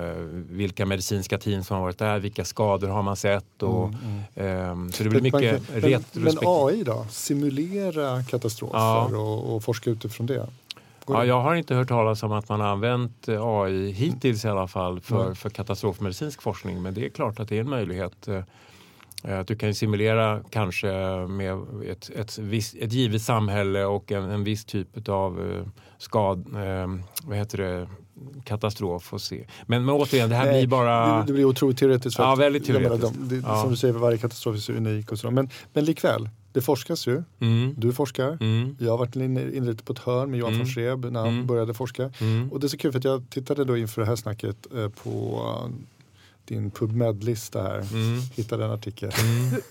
Speaker 2: vilka medicinska team som har varit där, vilka skador har man sett och ehm, så det blir mycket
Speaker 1: kan- men, men
Speaker 2: retrospekt.
Speaker 1: AI då? Simulera katastrofer
Speaker 2: Ja.
Speaker 1: och, och forska utifrån det?
Speaker 2: Ja, jag har inte hört talas om att man har använt eh, AI hittills i alla fall för,
Speaker 1: Mm.
Speaker 2: för katastrofmedicinsk forskning. Men det är klart att det är en möjlighet. Eh, Att du kan simulera kanske med ett, ett, visst, ett givet samhälle och en, en viss typ av skad, eh, vad heter det, katastrof och se. Men, men återigen, det här
Speaker 1: Nej,
Speaker 2: blir bara...
Speaker 1: det, det blir otroligt teoretiskt. för
Speaker 2: Ja,
Speaker 1: att-
Speaker 2: väldigt
Speaker 1: jag menar,
Speaker 2: teoretiskt.
Speaker 1: De, det,
Speaker 2: Ja.
Speaker 1: Som du säger, varje katastrof är så unik och så. Men, men likväl, det forskas ju.
Speaker 2: Mm,
Speaker 1: Du forskar.
Speaker 2: mm,
Speaker 1: Jag har varit lite på ett hörn med Johan
Speaker 2: Mm.
Speaker 1: von Schreb när han
Speaker 2: Mm.
Speaker 1: började forska.
Speaker 2: mm.
Speaker 1: Och det är så kul för att jag tittade då inför det här snacket eh, på eh, din PubMed-lista här.
Speaker 2: Mm.
Speaker 1: Hittade en artikel.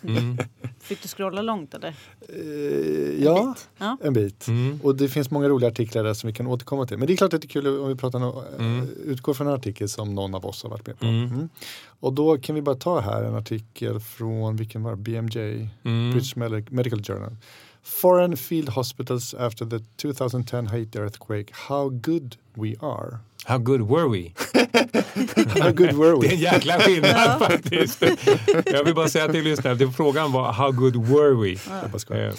Speaker 2: Mm, mm,
Speaker 3: Fick du scrolla långt eller?
Speaker 1: Eh, ja,
Speaker 3: bit. Ja.
Speaker 1: en bit.
Speaker 2: mm.
Speaker 1: Och det finns många roliga artiklar där som vi kan återkomma till. Men det är klart att det är kul om vi pratar no-
Speaker 2: Mm.
Speaker 1: eh, utgår från en artikel som någon av oss har varit med på.
Speaker 2: Mm.
Speaker 1: Mm. Och då kan vi bara ta här en artikel från, vilken var? BMJ,
Speaker 2: Mm.
Speaker 1: British Medi- Medical Journal. Foreign field hospitals after the 2010 Haiti earthquake. How good we are.
Speaker 2: How good were we?
Speaker 1: How good were
Speaker 2: Det är en
Speaker 1: we?
Speaker 2: jäkla skillnad faktiskt. Jag vill bara säga till lyssnarna, frågan var how good were we?
Speaker 1: Skojar.
Speaker 2: Eh,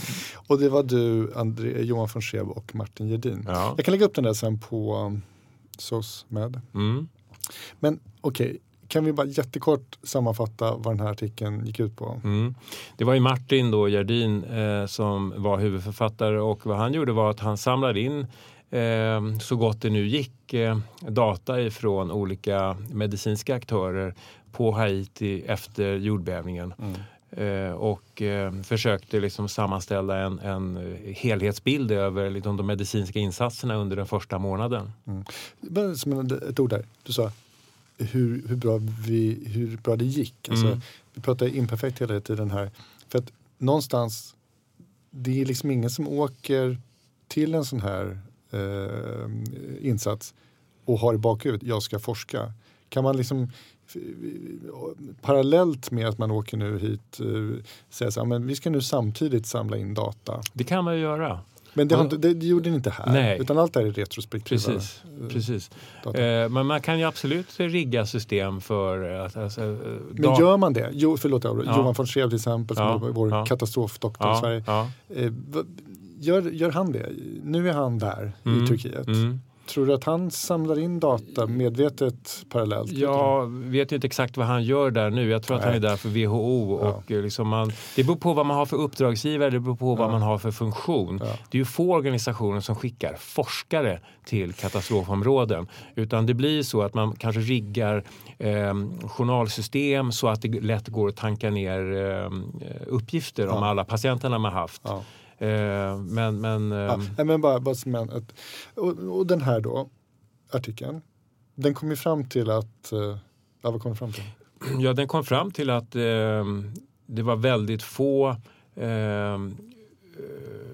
Speaker 1: Och det var du, André, Johan von Schreb och Martin Gedin.
Speaker 2: Ja.
Speaker 1: Jag kan lägga upp den där sen på um, SOSMED.
Speaker 2: Mm.
Speaker 1: Men okej, kan vi bara jättekort sammanfatta vad den här artikeln gick ut på?
Speaker 2: Mm. Det var ju Martin då, Gerdin eh, som var huvudförfattare och vad han gjorde var att han samlade in eh, så gott det nu gick eh, data ifrån olika medicinska aktörer på Haiti efter jordbävningen. Eh, och eh, försökte liksom sammanställa en, en helhetsbild över liksom, de medicinska insatserna under den första månaden.
Speaker 1: Som en- ett ord där, du sa hur, hur, bra, vi, hur bra det gick. Alltså,
Speaker 2: Mm.
Speaker 1: Vi pratar imperfekt hela tiden här. För att någonstans, det är liksom ingen som åker till en sån här eh, insats och har i bakhuvudet, jag ska forska. Kan man liksom parallellt med att man åker nu hit eh, säga så här, men vi ska nu samtidigt samla in data.
Speaker 2: Det kan man ju göra.
Speaker 1: Men det, inte, det, gjorde ni inte här.
Speaker 2: Nej.
Speaker 1: Utan allt det här är retrospektiva
Speaker 2: Precis.
Speaker 1: eh,
Speaker 2: precis. Eh, men man kan ju absolut rigga system för att... Alltså, eh,
Speaker 1: Men gör man det? Jo, förlåt,
Speaker 2: Ja.
Speaker 1: Johan von Schreeb till exempel, som
Speaker 2: Ja,
Speaker 1: är vår
Speaker 2: ja.
Speaker 1: katastrofdoktor i
Speaker 2: ja,
Speaker 1: Sverige.
Speaker 2: ja,
Speaker 1: Eh, gör, gör han det? Nu är han där
Speaker 2: Mm,
Speaker 1: i Turkiet.
Speaker 2: mm.
Speaker 1: Tror du att han samlar in data medvetet parallellt?
Speaker 2: Jag vet ju inte exakt vad han gör där nu. Jag tror att han är
Speaker 1: Nej.
Speaker 2: där för WHO. Och eh, liksom man, det beror på vad man har för uppdragsgivare, det beror på vad
Speaker 1: Ja.
Speaker 2: man har för funktion.
Speaker 1: Ja.
Speaker 2: Det är ju få organisationer som skickar forskare till katastrofområden. Utan det blir så att man kanske riggar eh, journalsystem så att det lätt går att tanka ner eh, uppgifter om alla patienterna man haft. Eh, men men
Speaker 1: Ja,
Speaker 2: ehm,
Speaker 1: men bara, bara som en, och, och den här då, artikeln, den kom ju fram till att, eh, ja, vad kom den fram till?
Speaker 2: Ja, den kom fram till att eh, det var väldigt få eh, eh,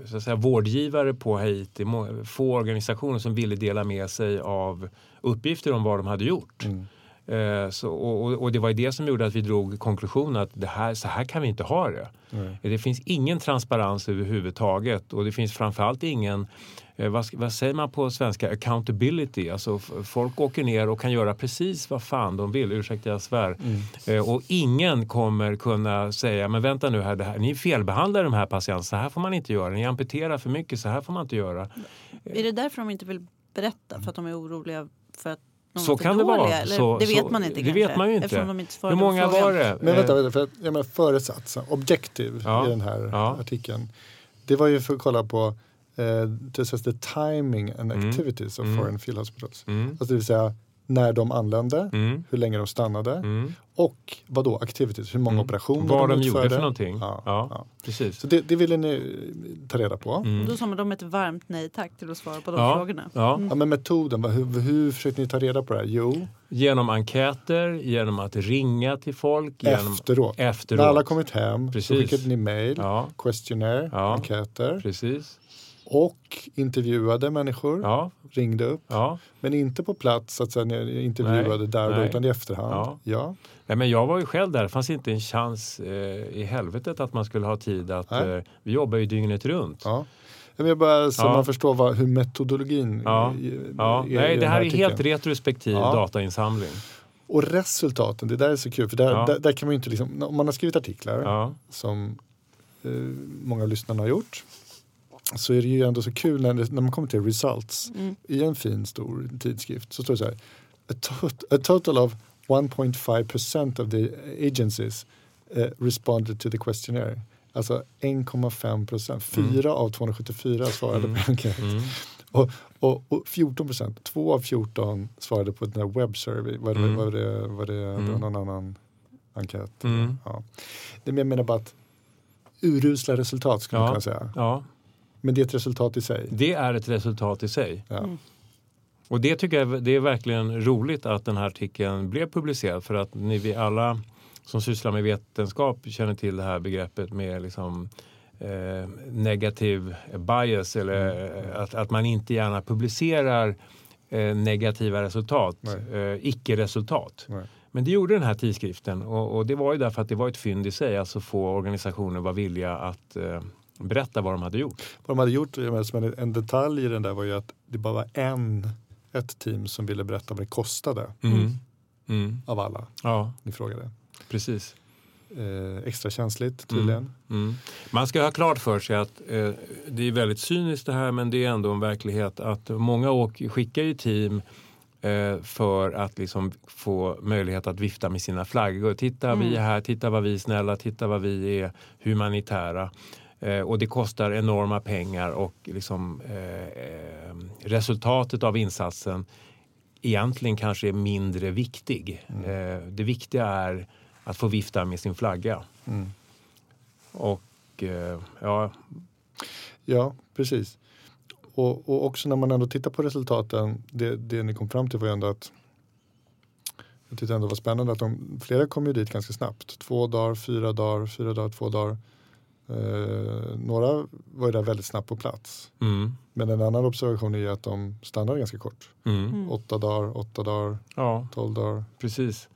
Speaker 2: så att säga, vårdgivare på Haiti, få organisationer som ville dela med sig av uppgifter om vad de hade gjort.
Speaker 1: Mm.
Speaker 2: Eh, så, och, och- och det var det som gjorde att vi drog konklusionen att det här, så här kan vi inte ha det.
Speaker 1: Nej.
Speaker 2: Det finns ingen transparens överhuvudtaget och det finns framförallt ingen eh, vad, vad säger man på svenska? Accountability. Alltså folk åker ner och kan göra precis vad fan de vill, ursäkta jag svär. Eh, och ingen kommer kunna säga, men vänta nu här, det här ni felbehandlar de här patienterna, så här får man inte göra. Ni amputerar för mycket, så här får man inte göra.
Speaker 3: Är det därför de inte vill berätta? För att de är oroliga för att
Speaker 2: Så kan det
Speaker 3: dåliga?
Speaker 2: vara.
Speaker 3: Eller,
Speaker 2: Så-
Speaker 3: det vet
Speaker 2: så-
Speaker 3: man inte
Speaker 2: det
Speaker 3: kanske,
Speaker 2: vet man ju inte.
Speaker 3: Inte
Speaker 2: Hur många var det?
Speaker 1: Men vänta,
Speaker 2: Eh,
Speaker 1: vänta för att, jag menar, föresatsen, objective
Speaker 2: Ja.
Speaker 1: i den här
Speaker 2: Ja.
Speaker 1: artikeln, det var ju för att kolla på eh, det the timing and
Speaker 2: Mm.
Speaker 1: activities of
Speaker 2: Mm.
Speaker 1: foreign field hospitals.
Speaker 2: Mm,
Speaker 1: Alltså det vill säga när de anlände,
Speaker 2: mm,
Speaker 1: hur länge de stannade
Speaker 2: mm.
Speaker 1: och vad då activities, hur många
Speaker 2: Mm.
Speaker 1: operationer
Speaker 2: Vad de
Speaker 1: utförde.
Speaker 2: gjorde för någonting.
Speaker 1: Ja,
Speaker 2: Ja.
Speaker 1: ja.
Speaker 2: Precis.
Speaker 1: Så det, det ville ni ta reda på.
Speaker 2: Mm.
Speaker 3: Då sa man de ett varmt nej tack till att svara på de
Speaker 2: Ja.
Speaker 3: frågorna.
Speaker 2: Ja.
Speaker 1: Ja, men metoden, hur, hur försökte ni ta reda på det här? Jo,
Speaker 2: Genom enkäter, genom att ringa till folk. Genom,
Speaker 1: efteråt.
Speaker 2: efteråt.
Speaker 1: När alla kommit hem så
Speaker 2: Precis.
Speaker 1: skickade ni mail,
Speaker 2: Ja,
Speaker 1: questionnaire,
Speaker 2: Ja.
Speaker 1: enkäter
Speaker 2: precis.
Speaker 1: Och intervjuade människor,
Speaker 2: Ja,
Speaker 1: ringde upp.
Speaker 2: ja.
Speaker 1: Men inte på plats, så att säga, ni intervjuade
Speaker 2: Nej,
Speaker 1: där och då, utan i efterhand.
Speaker 2: Ja.
Speaker 1: Ja.
Speaker 2: Nej, men jag var ju själv där. Det fanns inte en chans eh, i helvetet att man skulle ha tid att... Eh, vi jobbar ju dygnet runt.
Speaker 1: Ja. Jag bara så
Speaker 2: Ja.
Speaker 1: man förstår vad, hur metodologin
Speaker 2: Ja. Ja,
Speaker 1: är
Speaker 2: nej, det här är
Speaker 1: artikeln.
Speaker 2: helt retrospektiv
Speaker 1: Ja.
Speaker 2: datainsamling.
Speaker 1: Och resultaten, det där är så kul för där, där, där kan man inte liksom, om man har skrivit artiklar som eh, många av lyssnarna har gjort så är det ju ändå så kul när, det, när man kommer till results
Speaker 3: Mm.
Speaker 1: i en fin stor tidskrift så står det så här a, tot, a total of 1.5% of the agencies eh, responded to the questionnaire. Alltså 1,5 procent. Fyra av 274 svarade
Speaker 2: Mm.
Speaker 1: på enkäten.
Speaker 2: mm.
Speaker 1: Och, och, och 14 procent, två av 14 svarade på den här web survey. Var det,
Speaker 2: Mm.
Speaker 1: var det, var det, det var
Speaker 2: Mm.
Speaker 1: någon annan enkät?
Speaker 2: Mm.
Speaker 1: Ja. Det, jag menar bara att urusla resultat skulle man
Speaker 2: Ja.
Speaker 1: kunna säga.
Speaker 2: ja,
Speaker 1: Men det är ett resultat i sig.
Speaker 2: det är ett resultat i sig.
Speaker 1: Ja.
Speaker 3: Mm.
Speaker 2: Och det tycker jag det är verkligen roligt att den här artikeln blev publicerad för att ni vi alla som sysslar med vetenskap känner till det här begreppet med liksom eh, negativ bias eller eh, att, att man inte gärna publicerar eh, negativa resultat, eh, icke-resultat. Men det gjorde den här tidskriften och, och det var ju därför att det var ett fynd i sig, alltså få organisationer var villiga att eh, berätta vad de hade gjort.
Speaker 1: Vad de hade gjort, en, detalj i den där var ju att det bara var en, ett team som ville berätta vad det kostade
Speaker 2: Mm. Mm.
Speaker 1: av alla
Speaker 2: Ja,
Speaker 1: ni frågade.
Speaker 2: precis.
Speaker 1: Eh, extra känsligt tydligen.
Speaker 2: Mm. Man ska ha klart för sig att eh, det är väldigt cyniskt det här men det är ändå en verklighet att många åk, skickar ju team eh, för att liksom få möjlighet att vifta med sina flaggor. Titta
Speaker 3: Mm.
Speaker 2: vi är här, titta vad vi är snälla, titta vad vi är humanitära. Eh, och det kostar enorma pengar och liksom, eh, eh, resultatet av insatsen egentligen kanske är mindre viktig. Eh, det viktiga är att få vifta med sin flagga.
Speaker 1: Mm.
Speaker 2: Och eh, ja,
Speaker 1: Ja, precis. Och, och också när man ändå tittar på resultaten, det, det ni kom fram till var ju ändå att jag tyckte ändå var spännande att de, flera kom ju dit ganska snabbt. Två dagar, fyra dagar, fyra dagar, två dagar. Eh, några var ju där väldigt snabbt på plats.
Speaker 2: mm,
Speaker 1: Men en annan observation är att de stannade ganska kort.
Speaker 2: mm,
Speaker 3: Mm.
Speaker 1: Åtta dagar, åtta dagar,
Speaker 2: ja,
Speaker 1: tolv dagar.
Speaker 2: precis.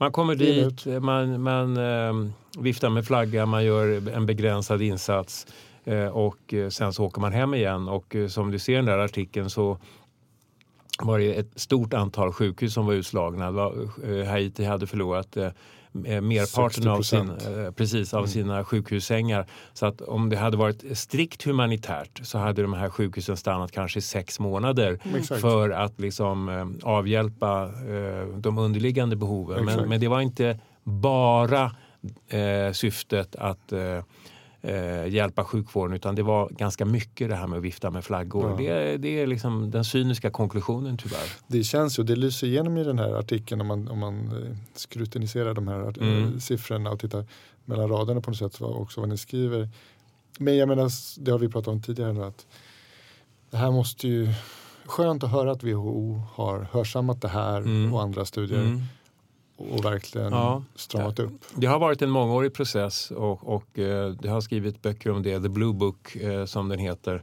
Speaker 2: Man kommer dit, man, man eh, viftar med flagga, man gör en begränsad insats. Eh, och eh, sen så åker man hem igen och eh, som du ser i den där artikeln så var det ett stort antal sjukhus som var utslagna. Eh, Haiti hade förlorat merparten av, sin,
Speaker 1: 60%.
Speaker 2: eh, precis, av sina sjukhussängar. Så att om det hade varit strikt humanitärt så hade de här sjukhusen stannat kanske sex månader
Speaker 1: Exakt.
Speaker 2: för att liksom, eh, avhjälpa eh, de underliggande behoven. Men, men det var inte bara eh, syftet att eh, eh, hjälpa sjukvården utan det var ganska mycket det här med att vifta med flaggor.
Speaker 1: Ja.
Speaker 2: Det, är- det är liksom den cyniska konklusionen tyvärr.
Speaker 1: Det känns ju, det lyser igenom i den här artikeln om man, om man eh, skrutiniserar de här art-
Speaker 2: Mm.
Speaker 1: eh, siffrorna och tittar mellan raderna på något sätt också vad ni skriver. Men jag menar, det har vi pratat om tidigare nu, att det här måste ju Skönt att höra att WHO har hörsammat det här
Speaker 2: Mm.
Speaker 1: och andra studier
Speaker 2: Mm.
Speaker 1: Och verkligen
Speaker 2: Ja.
Speaker 1: stramat upp.
Speaker 2: Det har varit en mångårig process och, och eh, det har skrivit böcker om det. The Blue Book eh, som den heter.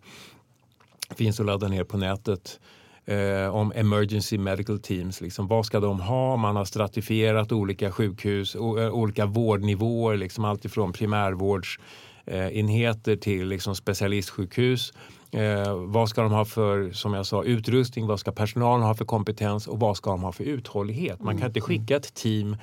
Speaker 2: Finns att ladda ner på nätet. Eh, om emergency medical teams. Liksom, vad ska de ha? Man har stratifierat olika sjukhus, o, eh, olika vårdnivåer. Liksom, allt ifrån primärvårdsenheter till liksom, specialistsjukhus. Eh, vad ska de ha för som jag sa, utrustning? Vad ska personalen ha för kompetens? Och vad ska de ha för uthållighet? Man kan inte skicka ett team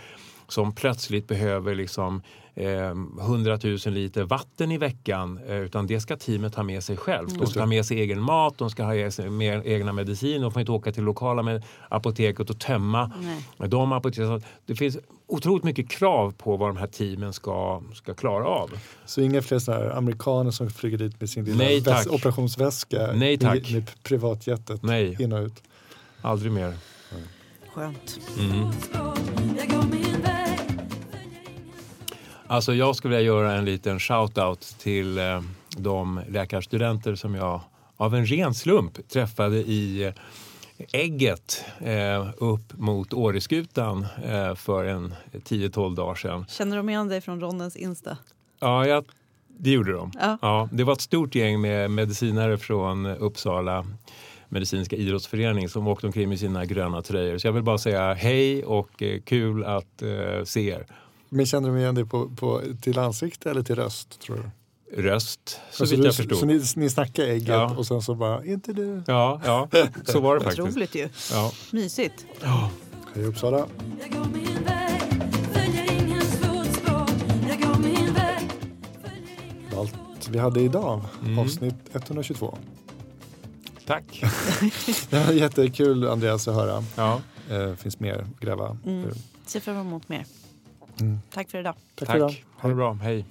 Speaker 2: som plötsligt behöver liksom, eh, 100 000 liter vatten i veckan. Eh, utan det ska teamet ha med sig själv. De ska ha med sig egen mat, de ska ha med sig med egna medicin. De får inte åka till lokala med apoteket och tömma
Speaker 3: Nej.
Speaker 2: de apotek. Så Det finns otroligt mycket krav på vad de här teamen ska, ska klara av.
Speaker 1: Så inga fler sådana här amerikaner som flyger dit med sin lilla
Speaker 2: Nej,
Speaker 1: väs- operationsväska
Speaker 2: Nej, tack.
Speaker 1: Med, med privatjetet
Speaker 2: Nej.
Speaker 1: in och ut.
Speaker 2: Aldrig mer.
Speaker 3: Skönt.
Speaker 2: Mm. Alltså jag skulle vilja göra en liten shout-out till eh, de läkarstudenter som jag av en ren slump träffade i eh, Ägget eh, upp mot Åreskutan eh, för en 10-12 dagar sedan.
Speaker 3: Känner de igen dig från Ronnens Insta?
Speaker 2: Ja, jag, det gjorde de.
Speaker 3: Ja.
Speaker 2: Ja, det var ett stort gäng med medicinare från Uppsala medicinska idrottsförening som åkte omkring med sina gröna tröjor. Så jag vill bara säga hej och eh, kul att eh, se er.
Speaker 1: Men känner de igen dig på, på, till ansikte eller till röst? Tror du?
Speaker 2: Röst, så
Speaker 1: Alltså,
Speaker 2: vitt jag förstod.
Speaker 1: Så ni, ni snackar ägget
Speaker 2: Ja.
Speaker 1: och sen så bara, inte du?
Speaker 2: Ja, ja, så var det faktiskt.
Speaker 3: Otroligt ju.
Speaker 2: Ja.
Speaker 3: Mysigt.
Speaker 1: Hej Uppsala. Allt vi hade idag,
Speaker 2: Mm.
Speaker 1: avsnitt 122.
Speaker 2: Tack.
Speaker 1: Det var jättekul Andreas att höra.
Speaker 2: Ja,
Speaker 1: Eh, finns mer att gräva.
Speaker 3: Mm. Ser fram emot mer.
Speaker 1: Mm.
Speaker 3: Tack för idag.
Speaker 1: Tack, Tack. För idag.
Speaker 2: Ha det bra. Hej.